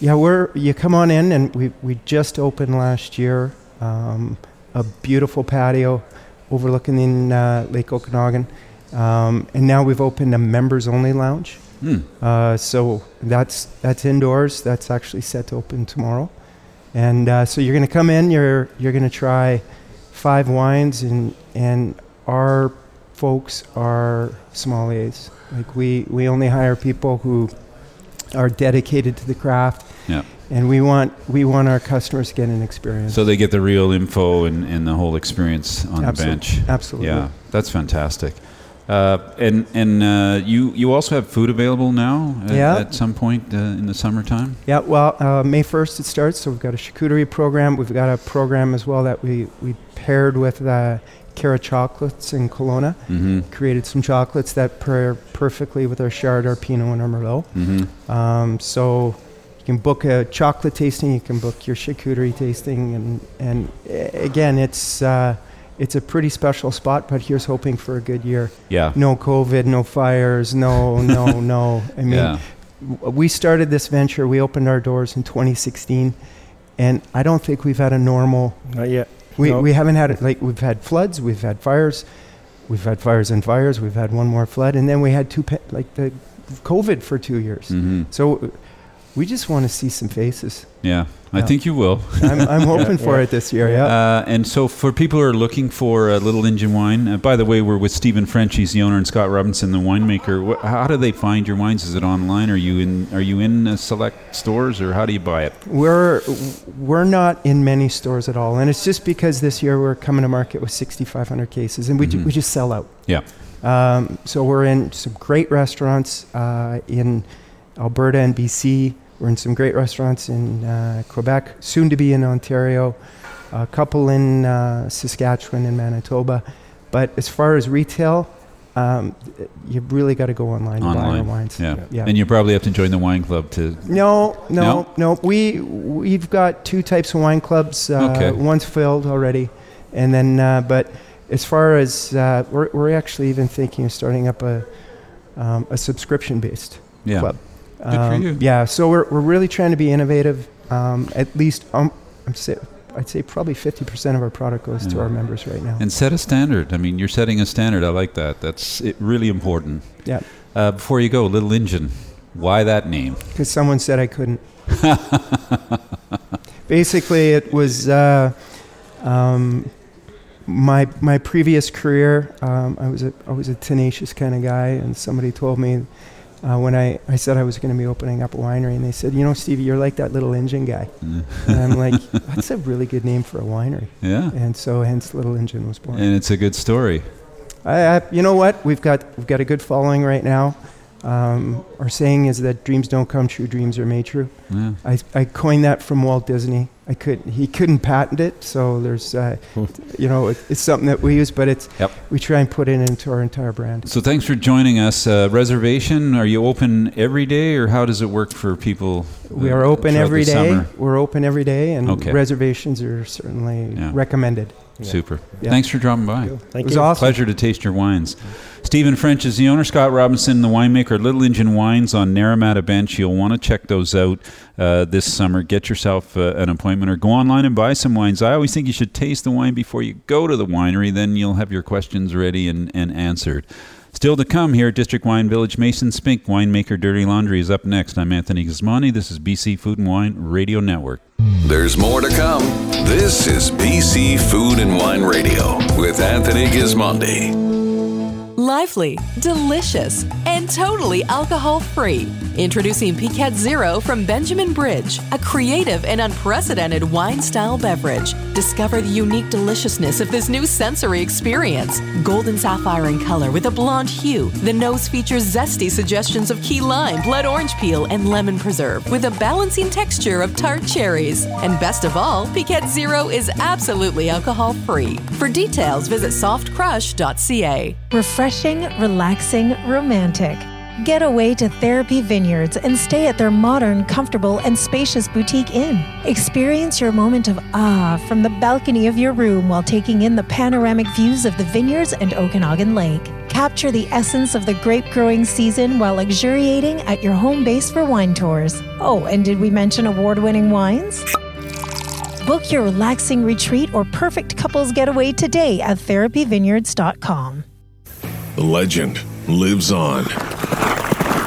yeah, we're you come on in, and we we just opened last year. Um, a beautiful patio overlooking in uh, Lake Okanagan, um, and now we've opened a members only lounge. Hmm. Uh, so that's that's indoors. That's actually set to open tomorrow, and uh, so you're going to come in. You're you're going to try five wines, and and our folks are sommeliers. Like we we only hire people who are dedicated to the craft, Yeah. And we want we want our customers to get an experience. So they get the real info and, and the whole experience on Absol- the bench. absolutely. Yeah, that's fantastic. Uh, and and uh, you you also have food available now at, Yeah. at some point uh, in the summertime. Yeah, well, uh, May 1st it starts, so we've got a charcuterie program. We've got a program as well that we, we paired with uh, Cara Chocolates in Kelowna. Mm-hmm. Created some chocolates that pair perfectly with our Chard, our Pinot, and our Merlot. Mm-hmm. Um, so you can book a chocolate tasting, you can book your charcuterie tasting, and, and again, it's, uh, it's a pretty special spot, but here's hoping for a good year. Yeah. No COVID, no fires, no, no, no. I mean, Yeah. we started this venture, we opened our doors in 2016, and I don't think we've had a normal. Not yet. We, No. we haven't had it, like, we've had floods, we've had fires, we've had fires and fires, we've had one more flood, and then we had two, pa- like, the COVID for two years. Mhm. So we just want to see some faces. Yeah, I Yeah. think you will. I'm, I'm hoping for it this year, yeah. Uh, and so, for people who are looking for a little engine wine, uh, by the way, we're with Stephen French. He's the owner, and Scott Robinson, the winemaker. Wh- how do they find your wines? Is it online? Are you in? Are you in uh, select stores, or how do you buy it? We're we're not in many stores at all, and it's just because this year we're coming to market with 6,500 cases, and we ju- Mhm. we just sell out. Yeah. Um, so we're in some great restaurants uh, in Alberta and BC. We're in some great restaurants in uh, Quebec, soon to be in Ontario, a couple in uh, Saskatchewan and Manitoba. But as far as retail, um, you've really got to go online, to buy our wines. yeah. yeah. And you probably have to join the wine club to. No, no, No? no. We we've got two types of wine clubs. Uh, Okay. One's filled already, and then uh, but as far as uh, we're we're actually even thinking of starting up a um, a subscription based Yeah. club. Good for Um, you. Yeah, so we're we're really trying to be innovative. Um, at least um, I'm say, I'd say probably 50% of our product goes to our members right now. And set a standard. I mean, you're setting a standard. I like that. That's it, really important. Yeah. Uh, before you go, Little Engine. Why that name? Because someone said I couldn't. Basically, it was uh, um, my my previous career. Um, I was a I was a tenacious kind of guy, and somebody told me uh, when I, I said I was going to be opening up a winery, and they said, you know, Stevie, you're like that little engine guy, and I'm like, that's a really good name for a winery. Yeah. And so, hence, Little Engine was born. And it's a good story. I, I, you know what? We've got we've got a good following right now. Um, our saying is that dreams don't come true; dreams are made true. Yeah. I, I coined that from Walt Disney. I could he couldn't patent it, so there's uh, you know it, it's something that we use, but it's Yep. we try and put it into our entire brand. So thanks for joining us. Uh, reservation, are you open every day or how does it work for people? We uh, are open every day. summer? We're open every day, and Okay. reservations are certainly Yeah. recommended. Super. Yeah. Thanks for dropping by. Thank It was you. awesome. Pleasure to taste your wines. Stephen French is the owner. Scott Robinson, the winemaker, Little Engine Wines on Naramata Bench. You'll want to check those out uh, this summer. Get yourself uh, an appointment or go online and buy some wines. I always think you should taste the wine before you go to the winery. Then you'll have your questions ready and, and answered. Still to come here at District Wine Village, Mason Spink, winemaker Dirty Laundry, is up next. I'm Anthony Gismondi. This is BC Food and Wine Radio Network. There's more to come. This is BC Food and Wine Radio with Anthony Gismondi. Lively, delicious, and totally alcohol free. Introducing Piquette Zero from Benjamin Bridge, a creative and unprecedented wine style beverage. Discover the unique deliciousness of this new sensory experience. Golden sapphire in color with a blonde hue, the nose features zesty suggestions of key lime, blood orange peel, and lemon preserve with a balancing texture of tart cherries. And best of all, Piquette Zero is absolutely alcohol free. For details, visit softcrush.ca. Refreshing, relaxing, romantic. Get away to Therapy Vineyards and stay at their modern, comfortable, and spacious boutique inn. Experience your moment of ah from the balcony of your room while taking in the panoramic views of the vineyards and Okanagan Lake. Capture the essence of the grape growing season while luxuriating at your home base for wine tours. Oh, and did we mention award winning wines? Book your relaxing retreat or perfect couples getaway today at therapyvineyards.com. The legend lives on.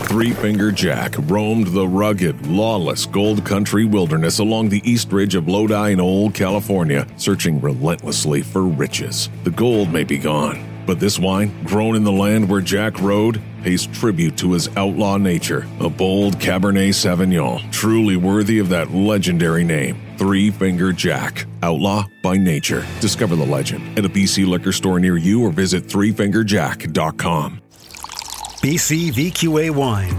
Three Finger Jack roamed the rugged, lawless Gold Country wilderness along the east ridge of Lodi in old California, searching relentlessly for riches. The gold may be gone, but this wine, grown in the land where Jack rode, pays tribute to his outlaw nature. A bold Cabernet Sauvignon, truly worthy of that legendary name. Three Finger Jack, outlaw by nature. Discover the legend at a BC liquor store near you or visit threefingerjack.com. BC VQA Wine,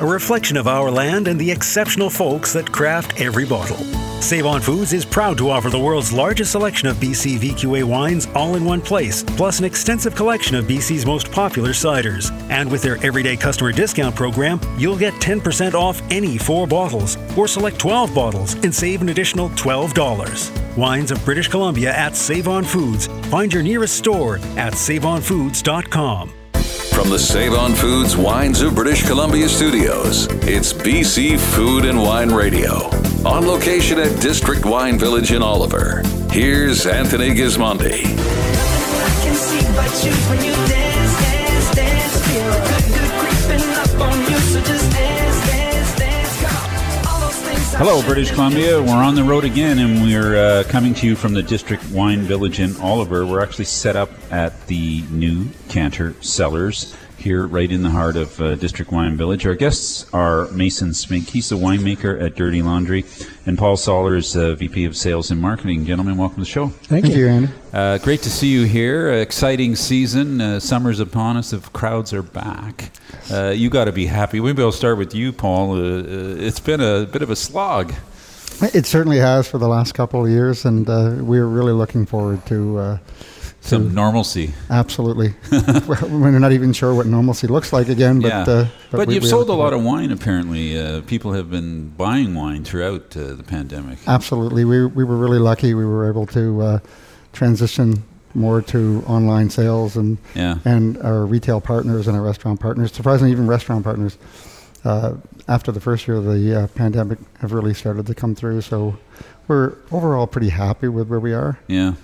a reflection of our land and the exceptional folks that craft every bottle. Save On Foods is proud to offer the world's largest selection of BC VQA wines all in one place, plus an extensive collection of BC's most popular ciders. And with their everyday customer discount program, you'll get 10% off any four bottles, or select 12 bottles and save an additional $12. Wines of British Columbia at Save On Foods. Find your nearest store at saveonfoods.com. From the Save On Foods Wines of British Columbia studios, it's BC Food and Wine Radio. On location at District Wine Village in Oliver. Here's Anthony Gismondi. Hello, British. Columbia. We're on the road again, and we're uh, coming to you from the District Wine Village in Oliver. We're actually set up at the new Cantor Cellars here, right in the heart of uh, District Wine Village. Our guests are Mason Spink. He's the winemaker at Dirty Laundry, and Paul Soller is uh, VP of Sales and Marketing. Gentlemen, welcome to the show. Thank Thank you. you, Andy. Uh, great to see you here. Uh, exciting season. Uh, summer's upon us. The crowds are back. Uh, you got to be happy. Maybe I'll start with you, Paul. Uh, uh, it's been a bit of a slog. It certainly has for the last couple of years, and uh, we're really looking forward to uh, Some to- normalcy. Absolutely, we're not even sure what normalcy looks like again. But yeah. uh, but, we- you've we sold a lot of wine. Apparently, uh, people have been buying wine throughout uh, the pandemic. Absolutely, we we were really lucky. We were able to uh, transition more to online sales and Yeah. and our retail partners and our restaurant partners. Surprisingly, even restaurant partners. Uh, after the first year of the uh, pandemic, have really started to come through. So, we're overall pretty happy with where we are. Yeah.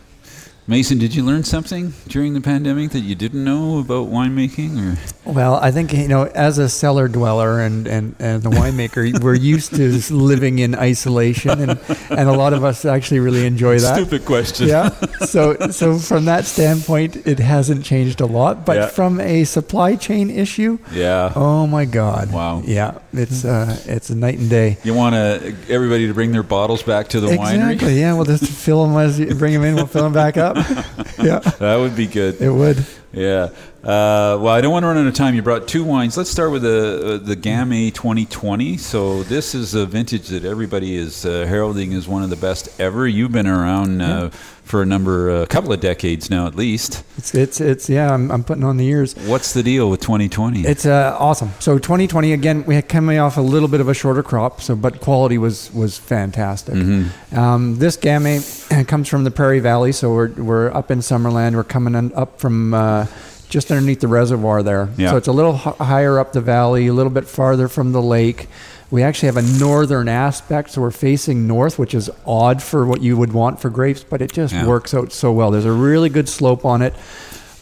Mason, did you learn something during the pandemic that you didn't know about winemaking? Or Well, I think you know, as a cellar dweller and and and a winemaker, we're used to living in isolation, and and a lot of us actually really enjoy that. Stupid question. Yeah. So so from that standpoint, it hasn't changed a lot. But Yeah. from a supply chain issue, Yeah. Oh my God. Wow. Yeah. It's uh, it's a night and day. you want to everybody to bring their bottles back to the winery? Exactly. Yeah. We'll just fill them as you bring them in. We'll fill them back up. yeah. That would be good. It would. Yeah. Uh, well, I don't want to run out of time. You brought two wines. Let's start with the uh, the Gamay 2020. So this is a vintage that everybody is uh, heralding as one of the best ever. You've been around uh, for a number, a couple of decades now, at least. It's it's it's yeah. I'm, I'm putting on the years. What's the deal with 2020? It's uh, awesome. So 2020 again, we had coming off a little bit of a shorter crop, so but quality was was fantastic. Mhm. Um, this Gamay comes from the Prairie Valley, so we're we're up in Summerland. We're coming up from. Uh, just underneath the reservoir there. Yeah. So it's a little h- higher up the valley, a little bit farther from the lake. We actually have a northern aspect, so we're facing north, which is odd for what you would want for grapes, but it just Yeah. works out so well. There's a really good slope on it,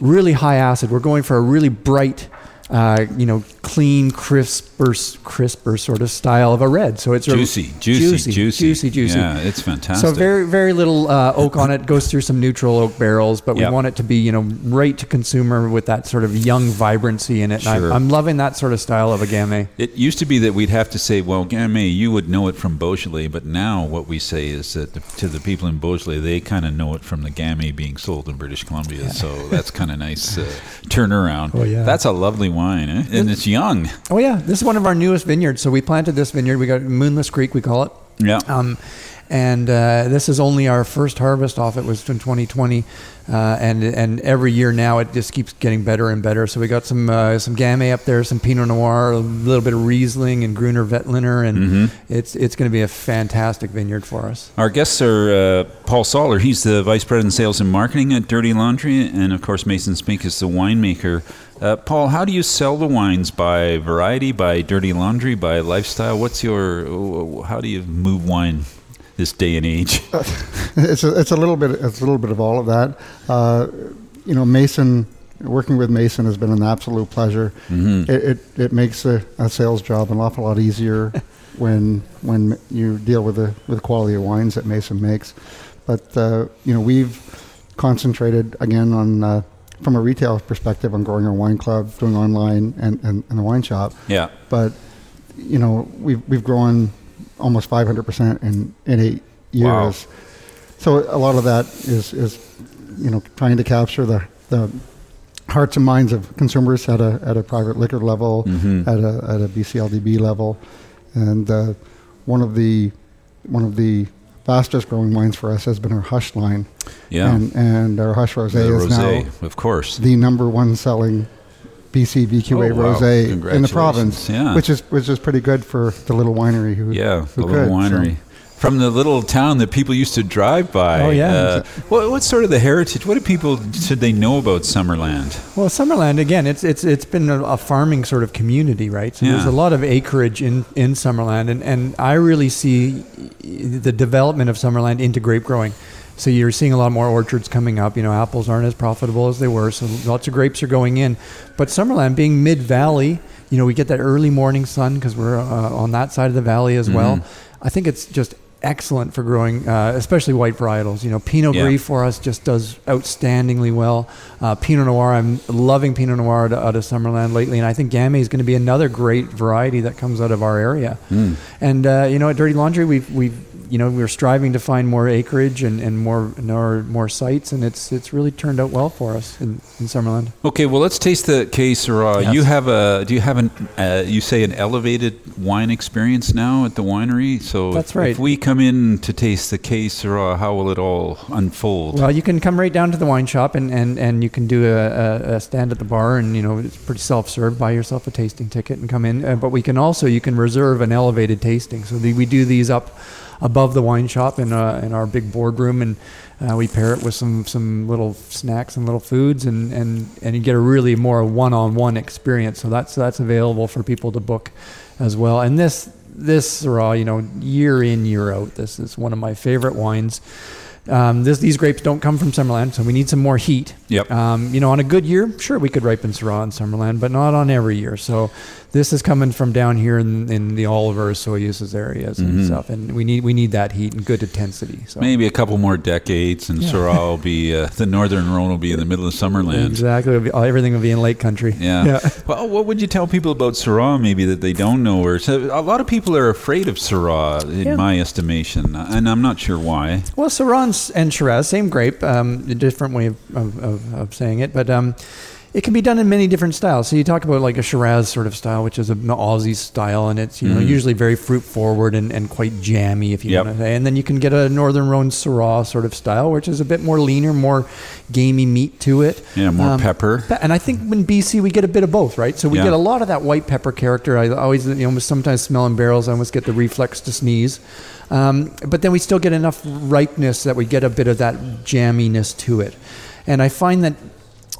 really high acid. We're going for a really bright, uh, you know, clean, crisper, crisper sort of style of a red. So it's a- Juicy, juicy, juicy, juicy. juicy, juicy. Yeah, it's fantastic. So very, very little uh, oak on it. Goes through some neutral oak barrels, but we Yep. want it to be, you know, right to consumer with that sort of young vibrancy in it. Sure. I'm, I'm loving that sort of style of a Gamay. It used to be that we'd have to say, well, Gamay, you would know it from Beaujolais, but now what we say is that the, to the people in Beaujolais, they kind of know it from the Gamay being sold in British Columbia. So that's kind of nice uh, turnaround. Oh, yeah. That's a lovely wine, eh? and it's young. Oh yeah, this is one of our newest vineyards. So we planted this vineyard. We got Moonless Creek, we call it. Yeah. Um, and uh, this is only our first harvest off it was in 2020, uh, and and every year now it just keeps getting better and better. So we got some uh, some Gamay up there, some Pinot Noir, a little bit of Riesling and Gruner Veltliner, and Mhm. it's it's going to be a fantastic vineyard for us. Our guests are uh, Paul Soller. He's the Vice President Sales and Marketing at Dirty Laundry. And of course, Mason Spink is the winemaker. Uh, Paul, how do you sell the wines? By variety, by Dirty Laundry, by lifestyle? What's your, how do you move wine this day and age? it's a, it's a little bit it's a little bit of all of that. Uh, you know, Mason working with Mason has been an absolute pleasure. Mhm. It, it it makes a, a sales job an awful lot easier when when you deal with the with the quality of wines that Mason makes. But uh, you know, we've concentrated again on. From a retail perspective, on growing our wine club, doing online, and, and, and the wine shop. Yeah. But you know, we've we've grown almost 500 percent in in eight years. Wow. So a lot of that is is you know trying to capture the the hearts and minds of consumers at a at a private liquor level, Mhm. at a at a BCLDB level, and uh, one of the one of the fastest growing wines for us has been our Hush line. Yeah. and, and our Hush Rosé is rosé, now of course. the number one selling BC VQA Oh, wow. rosé in the province, Yeah. which is which is pretty good for the little winery who Yeah, who the little winery. so. From the little town that people used to drive by. Oh, yeah. Uh, what, what's sort of the heritage? What do people should they know about Summerland? Well, Summerland again, it's it's it's been a, a farming sort of community, right? So there's a lot of acreage in in Summerland, and and I really see the development of Summerland into grape growing. So you're seeing a lot more orchards coming up. You know, apples aren't as profitable as they were, so lots of grapes are going in. But Summerland being mid valley, you know, we get that early morning sun because we're uh, on that side of the valley as well. Mhm. I think it's just excellent for growing, uh, especially white varietals. You know, Pinot Yeah. Gris for us just does outstandingly well. Uh, Pinot Noir, I'm loving Pinot Noir out, out of Summerland lately, and I think Gamay is going to be another great variety that comes out of our area. Mm. And uh, you know, at Dirty Laundry, we've we've you know we're striving to find more acreage and, and more more more sites, and it's it's really turned out well for us in, in Summerland. Okay, well, let's taste the K Syrah. Yes. You have a, do you have an, uh, you say an elevated wine experience now at the winery? So That's if, right. if we come in to taste the K Syrah, how will it all unfold? Well, you can come right down to the wine shop and, and, and you can do a, a, a stand at the bar and you know it's pretty self-serve. Buy yourself a tasting ticket and come in. Uh, but we can also you can reserve an elevated tasting. So the, we do these up above the wine shop in uh, in our big boardroom and. Uh, we pair it with some, some little snacks and little foods, and, and, and you get a really more one-on-one experience. So that's that's available for people to book as well. And this this Syrah, you know, year in year out, this is one of my favorite wines. Um, this, these grapes don't come from Summerland, so we need some more heat. Yep. Um, you know, on a good year, sure, we could ripen Syrah in Summerland, but not on every year. So this is coming from down here in, in the Oliver, Osoyoos's areas and Mhm. stuff, and we need we need that heat and good intensity. So Maybe a couple more decades, and Yeah. Syrah will be uh, the northern Rhone will be in the middle of Summerland. exactly, be- everything will be in Lake Country. Yeah. Well, what would you tell people about Syrah maybe that they don't know? Or so a lot of people are afraid of Syrah, in Yeah. my estimation, and I'm not sure why. Well, Syrah and Shiraz, same grape, um, a different way of, of, of, of saying it, but um, it can be done in many different styles. So you talk about like a Shiraz sort of style, which is an Aussie style, and it's you know Mhm. usually very fruit forward and, and quite jammy, if you Yep. want to say. And then you can get a Northern Rhone Syrah sort of style, which is a bit more leaner, more gamey meat to it. Yeah, more pepper. And I think in BC we get a bit of both, right? So we Yeah. get a lot of that white pepper character. I always, you know, sometimes smelling barrels, I almost get the reflex to sneeze. Um, but then we still get enough ripeness that we get a bit of that jamminess to it. And I find that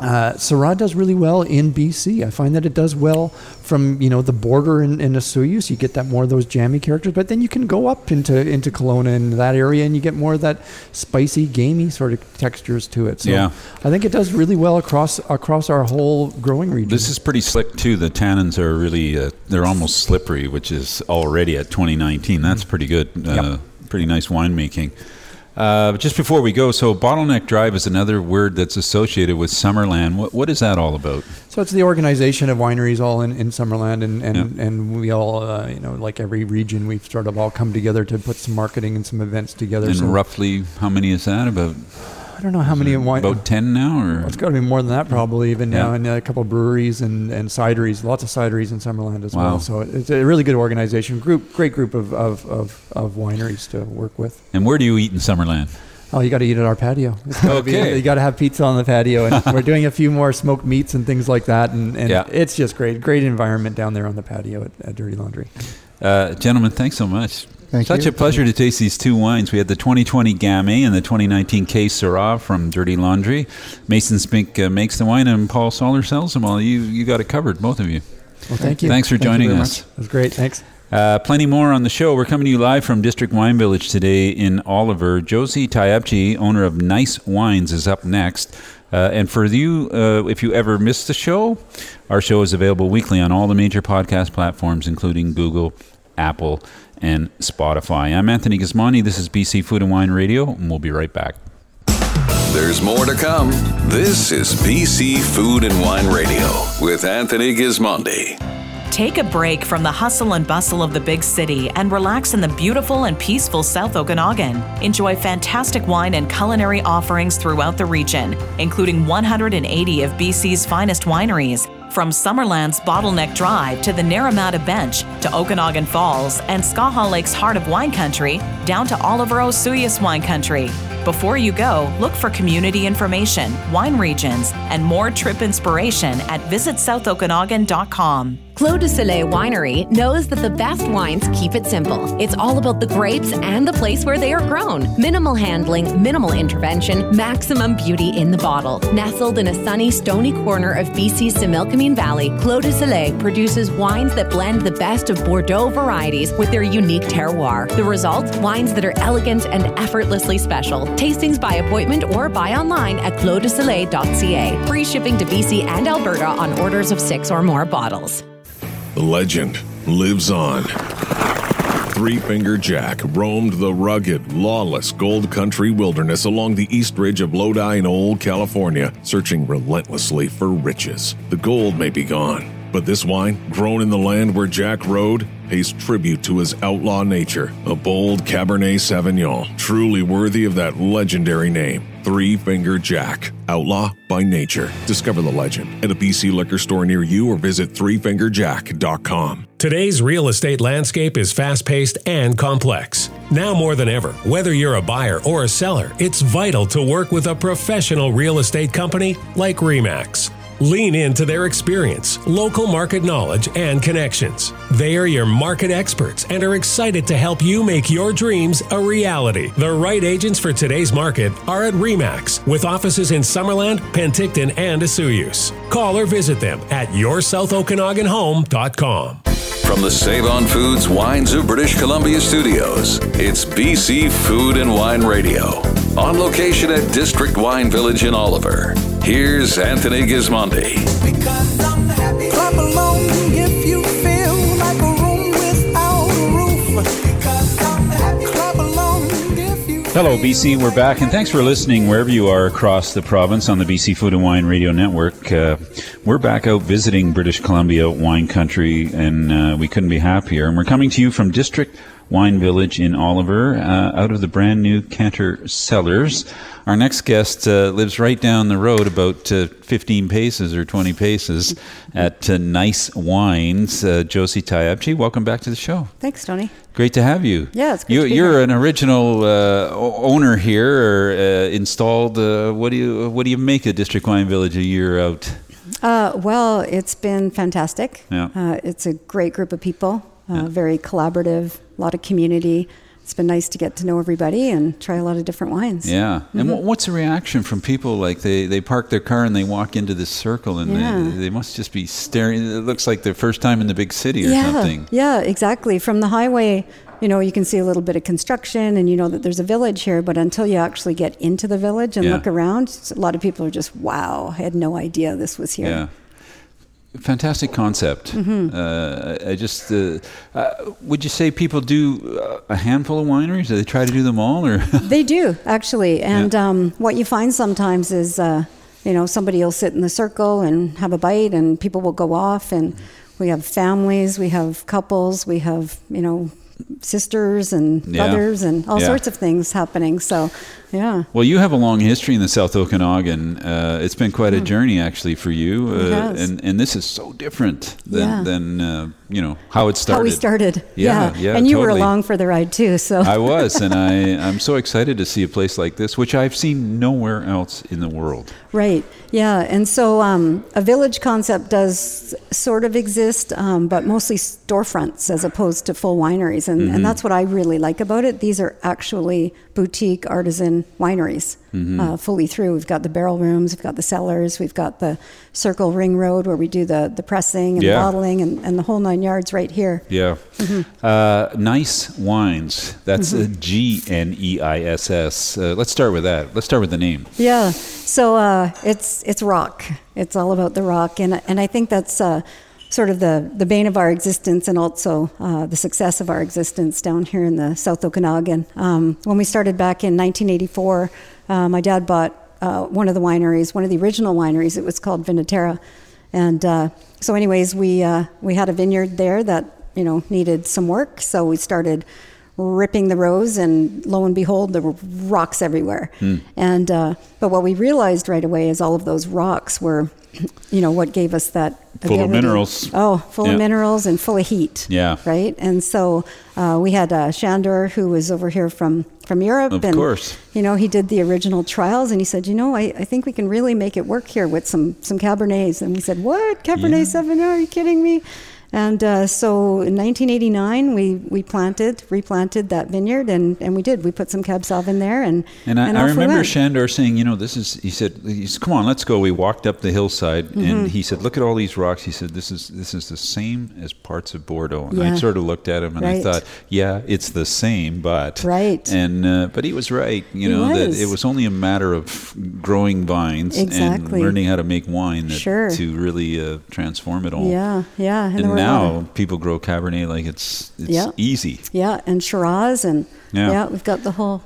uh, Syrah does really well in BC. I find that it does well from you know the border in, in Osoyoos. You get that more of those jammy characters, but then you can go up into into Kelowna and that area, and you get more of that spicy, gamey sort of textures to it. So Yeah. I think it does really well across across our whole growing region. This is pretty slick too. The tannins are really uh, they're almost slippery, which is already at 2019. That's pretty good. Uh, Pretty nice winemaking. Uh, just before we go, so Bottleneck Drive is another word that's associated with Summerland. What, what is that all about? So it's the organization of wineries all in, in Summerland, and, and, and we all, uh, you know, like every region, we've sort of all come together to put some marketing and some events together. And so roughly, how many is that? About I don't know how many wine. about 10 now, or It's got to be more than that probably even Yeah. now, and a couple of breweries and, and cideries, lots of cideries in Summerland as Wow. well. So it's a really good organization, group, great group of, of, of, of wineries to work with. and where do you eat in Summerland? Oh, you got to eat at our patio. It's be- Okay. you got to have pizza on the patio, and we're doing a few more smoked meats and things like that, and, and Yeah. it's just great, great environment down there on the patio at, at Dirty Laundry. Uh, gentlemen, thanks so much. Thank Such you. a pleasure to taste these two wines. We had the 2020 Gamay and the 2019 K Syrah from Dirty Laundry. Mason Spink uh, makes the wine, and Paul Soller sells them all. You you got it covered, both of you. Well, thank you. Thanks for Thank joining us. much. It was great. Thanks. Uh, plenty more on the show. We're coming to you live from District Wine Village today in Oliver. Josie Tyabji, owner of Gneiss Wines, is up next. Uh, and for you, uh, if you ever missed the show, our show is available weekly on all the major podcast platforms, including Google, Apple, and Spotify. I'm Anthony Gismondi. This is BC Food and Wine Radio, and we'll be right back. There's more to come. This is BC Food and Wine Radio with Anthony Gismondi. Take a break from the hustle and bustle of the big city and relax in the beautiful and peaceful South Okanagan. Enjoy fantastic wine and culinary offerings throughout the region, including 180 of BC's finest wineries. From Summerland's Bottleneck Drive to the Naramata Bench to Okanagan Falls and Skaha Lake's Heart of Wine Country down to Oliver Osoyoos Wine Country. Before you go, look for community information, wine regions, and more trip inspiration at visitsouthokanagan.com. Clos de Soleil Winery knows that the best wines keep it simple. It's all about the grapes and the place where they are grown. Minimal handling, minimal intervention, maximum beauty in the bottle. Nestled in a sunny, stony corner of BC's Similkameen Valley, Clos de Soleil produces wines that blend the best of Bordeaux varieties with their unique terroir. The result? Wines that are elegant and effortlessly special. Tastings by appointment or buy online at closdesoleil.ca. Free shipping to BC and Alberta on orders of six or more bottles. The legend lives on. Three Finger Jack roamed the rugged, lawless Gold Country wilderness along the east ridge of Lodi in old California, searching relentlessly for riches. The gold may be gone, but this wine, grown in the land where Jack rode, pays tribute to his outlaw nature. A bold Cabernet Sauvignon, truly worthy of that legendary name. Three Finger Jack, outlaw by nature. Discover the legend at a BC liquor store near you or visit threefingerjack.com. Today's real estate landscape is fast paced and complex. Now more than ever, whether you're a buyer or a seller, it's vital to work with a professional real estate company like REMAX. Lean into their experience, local market knowledge, and connections. They are your market experts and are excited to help you make your dreams a reality. The right agents for today's market are at REMAX, with offices in Summerland, Penticton, and Osoyoos. Call or visit them at yoursouthokanagaNhome.com. From the Save On Foods Wines of British Columbia studios, it's BC Food and Wine Radio. On location at District Wine Village in Oliver. Here's Anthony Gismondi. Clap along if you feel like a room without a roof. Clap along if you Hello, BC. We're back, and thanks for listening wherever you are across the province on the BC Food and Wine Radio Network. Uh, we're back out visiting British Columbia wine country, and uh, we couldn't be happier. And we're coming to you from District Wine Village in Oliver, uh, out of the brand new Cantor Cellars. Our next guest uh, lives right down the road, about uh, 15 paces or 20 paces, at uh, Gneiss Wines. Uh, Josie Tyabji, welcome back to the show. Thanks, Tony. Great to have you. Yeah, it's great you, to be You're here. an original uh, owner here, or installed. What do you What do you make of District Wine Village a year out? Uh, well, it's been fantastic. Yeah. Uh, it's a great group of people, uh, very collaborative, a lot of community. It's been nice to get to know everybody and try a lot of different wines. Yeah. And Mhm. wh- what's the reaction from people? Like they, they park their car and they walk into this circle and Yeah. they, they must just be staring. It looks like their first time in the big city or yeah, something. Yeah, exactly. From the highway, you know, you can see a little bit of construction and you know that there's a village here, but until you actually get into the village and Yeah. look around, a lot of people are just, wow, I had no idea this was here. Yeah. Fantastic concept. Mhm. Uh, I just, uh, uh, would you say people do uh, a handful of wineries? Do they try to do them all, or They do actually, and um, what you find sometimes is, uh, you know, somebody will sit in the circle and have a bite, and people will go off, and we have families, we have couples, we have you know, sisters and Yeah. brothers, and all Yeah. sorts of things happening. So, yeah. Well, you have a long history in the South Okanagan. Uh, it's been quite a Mm. journey, actually, for you. Uh, and and this is so different than Yeah. than uh, you know how it started. How we started, Yeah, yeah, and you were along for the ride too. So I was, and I I'm so excited to see a place like this, which I've seen nowhere else in the world. Right. Yeah. And so um, a village concept does sort of exist, um, but mostly storefronts as opposed to full wineries. And, Mhm. and that's what I really like about it. These are actually boutique artisan wineries. Mhm. Uh, fully through. We've got the barrel rooms, we've got the cellars, we've got the circle ring road where we do the, the pressing and Yeah. bottling and, and the whole nine yards right here. Yeah. Mhm. Uh, Gneiss wines. That's uh, Mhm. G N E I S S. Uh, let's start with that. Let's start with the name. Yeah. So uh, it's it's rock. It's all about the rock, and and I think that's uh, sort of the the bane of our existence, and also uh, the success of our existence down here in the South Okanagan. Um, when we started back in 1984, uh, my dad bought uh, one of the wineries, one of the original wineries. It was called Vinatera, and uh, so anyways, we uh, we had a vineyard there that you know needed some work, so we started ripping the rows, and lo and behold, there were rocks everywhere. Hmm. And uh, but what we realized right away is all of those rocks were, you know, what gave us that Full of minerals. Oh, full Yeah. of minerals and full of heat. Yeah. Right. And so uh, we had uh, Shandor, who was over here from from Europe, Of and course. you know, he did the original trials, and he said, you know, I, I think we can really make it work here with some some Cabernets. And we said, what Cabernet Sauvignon? Are you kidding me? And uh, so in 1989, we, we planted, replanted that vineyard, and, and we did. We put some Cab Sauv in there, and And I, and I we remember went. Shandor saying, you know, this is, he said, he said, come on, let's go. We walked up the hillside Mhm. and he said, look at all these rocks. He said, this is, this is the same as parts of Bordeaux. And I sort of looked at him and I thought, yeah, it's the same, but. Right. And, uh, but he was right, you He know, that it was only a matter of growing vines Exactly. and learning how to make wine that, Sure. to really uh, transform it all. Yeah, yeah. And, there were a lot of- now people grow Cabernet like it's, it's Yeah. easy. Yeah, and Shiraz, and Yeah. yeah. we've got the whole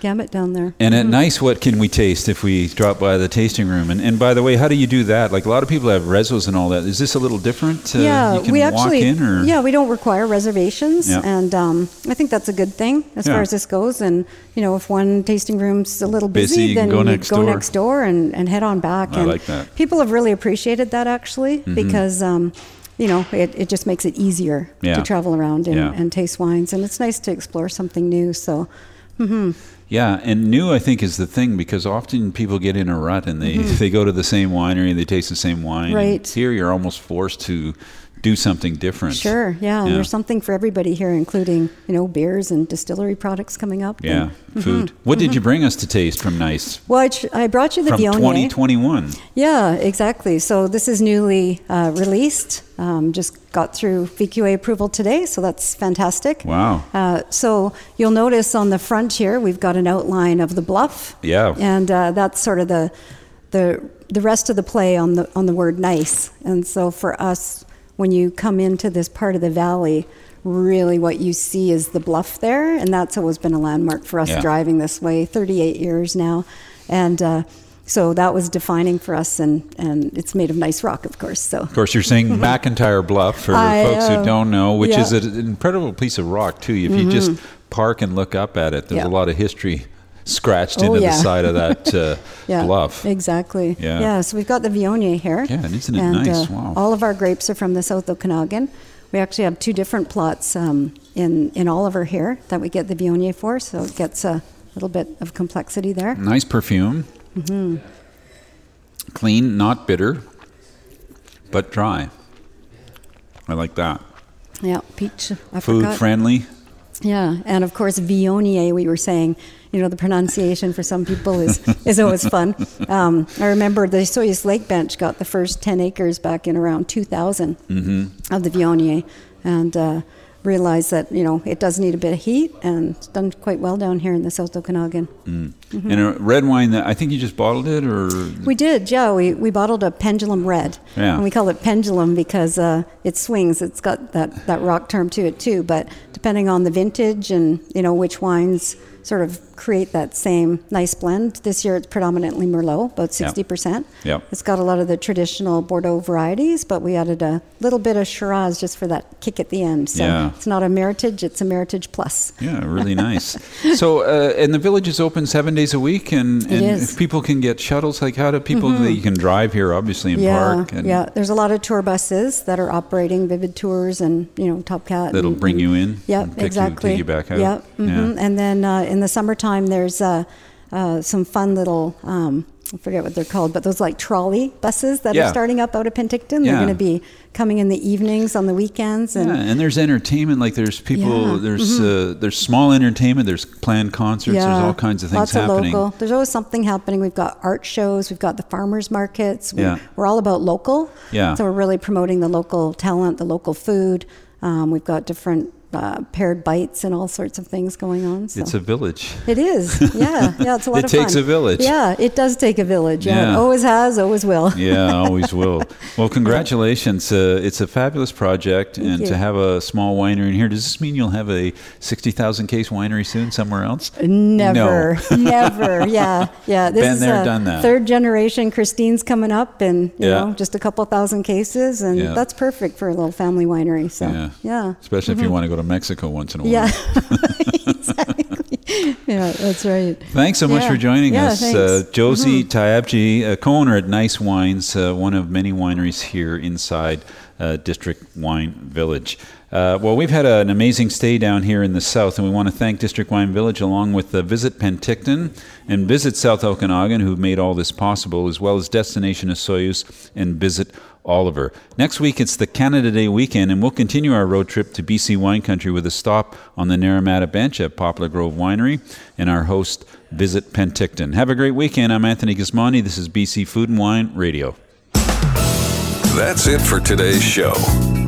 gamut down there. And at Mhm. Gneiss, what can we taste if we drop by the tasting room? And, and by the way, how do you do that? Like a lot of people have resos and all that. Is this a little different? Uh, yeah, you can we walk actually in or yeah we don't require reservations, Yeah. and um, I think that's a good thing as far as this goes. And you know, if one tasting room's a little Busy, busy, you then go next go door. next door and, and head on back. I and like that. People have really appreciated that actually Mhm. because. Um, you know, it, it just makes it easier Yeah. to travel around and, Yeah. and taste wines, and it's nice to explore something new. So, hmm yeah. And new, I think, is the thing because often people get in a rut and they Mhm. they go to the same winery, and they taste the same wine. Right. here, you're almost forced to do something different. Sure, yeah, and there's something for everybody here, including you know beers and distillery products coming up. Yeah, and- food. Mhm, What did mhm. you bring us to taste from Gneiss? Well, I brought you the from Viognier. 2021. Yeah, exactly. So this is newly uh, released. Um, just got through VQA approval today, so that's fantastic. Wow. Uh, so you'll notice on the front here we've got an outline of the bluff, Yeah. and uh, that's sort of the the the rest of the play on the on the word gneiss. And so for us, when you come into this part of the valley, really what you see is the bluff there, and that's always been a landmark for us Yeah. driving this way. 38 years now, and. Uh, so that was defining for us, and, and it's made of gneiss rock, of course. So Of course, you're saying McIntyre Bluff for I, folks uh, who don't know, which yeah. is an incredible piece of rock too. If you just Mhm. park and look up at it, there's Yeah. a lot of history scratched Oh, into yeah. the side of that uh, yeah, bluff. Exactly. Yeah. Yeah. So we've got the Viognier here. Yeah, and isn't it and, nice? uh, Wow. All of our grapes are from the South Okanagan. We actually have two different plots um, in in Oliver here that we get the Viognier for, so it gets a little bit of complexity there. Nice perfume, hmm clean, not bitter, but dry. I like that. Yeah, peach. I Food forgot. friendly. Yeah, and of course Viognier. We were saying, you know, the pronunciation for some people is is always fun. Um, I remember the Osoyoos Lake Bench got the first ten acres back in around 2000 Mm-hmm. of the Viognier, and uh, realized that you know it does need a bit of heat, and it's done quite well down here in the South Okanagan. Mm. Mhm. And a red wine that I think you just bottled it, or We did, yeah. We, we bottled a pendulum red. Yeah. And we call it pendulum because uh, it swings. It's got that, that rock term to it too. But depending on the vintage and you know which wines sort of create that same nice blend. This year it's predominantly Merlot, about 60%. Yep. It's got a lot of the traditional Bordeaux varieties, but we added a little bit of Shiraz just for that kick at the end. So Yeah. it's not a Meritage, it's a Meritage Plus. Yeah, really nice. so, uh, and the village is open seven days a week, and, and if people can get shuttles, like how do people? mm-hmm. You can drive here, obviously, and yeah, park, and yeah. There's a lot of tour buses that are operating Vivid Tours and you know Top Cat. that'll and- bring you in. Yep, pick exactly. You, take you back out. Yep. hmm Yeah. And then uh, in the summertime, there's uh, uh, some fun little. Um, I forget what they're called, but those like trolley buses that Yeah. are starting up out of Penticton. They're going to be coming in the evenings on the weekends. And Yeah, and there's entertainment. Like there's people. Yeah, There's mhm. uh, there's small entertainment. There's planned concerts. There's all kinds of things lots happening. Of local. There's always something happening. We've got art shows. We've got the farmers markets. We're, Yeah. we're all about local. Yeah. So we're really promoting the local talent, the local food. Um, we've got different uh, paired bites and all sorts of things going on. So. It's a village. It is, yeah, yeah. It's a lot It of takes fun. a village. Yeah, it does take a village. Yeah, Yeah. it always has, always will. yeah, always will. Well, congratulations. Uh, it's a fabulous project, Thank and you. to have a small winery in here. Does this mean you'll have a sixty thousand case winery soon somewhere else? Never, No. never. Yeah, yeah. This Been is there, uh, done that. Third generation. Christine's coming up, and you Yeah. know, just a couple thousand cases, and Yeah. that's perfect for a little family winery. So, Yeah. yeah. Especially if you Mhm. want to go to Mexico once in a while. Yeah, exactly. Yeah, that's right. Thanks so much Yeah. for joining Yeah, us. Uh, Josie Mhm. Tyabji, a co-owner at Gneiss Wines, uh, one of many wineries here inside uh, District Wine Village. Uh, well, we've had an amazing stay down here in the south, and we want to thank District Wine Village along with Visit Penticton and Visit South Okanagan, who've made all this possible, as well as Destination Osoyoos and Visit Oliver. Next week, it's the Canada Day weekend, and we'll continue our road trip to BC wine country with a stop on the Naramata Bench at Poplar Grove Winery and our host, Visit Penticton. Have a great weekend. I'm Anthony Gismondi. This is BC Food and Wine Radio. That's it for today's show.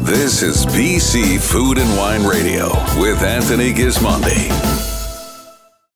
This is BC Food and Wine Radio with Anthony Gismondi.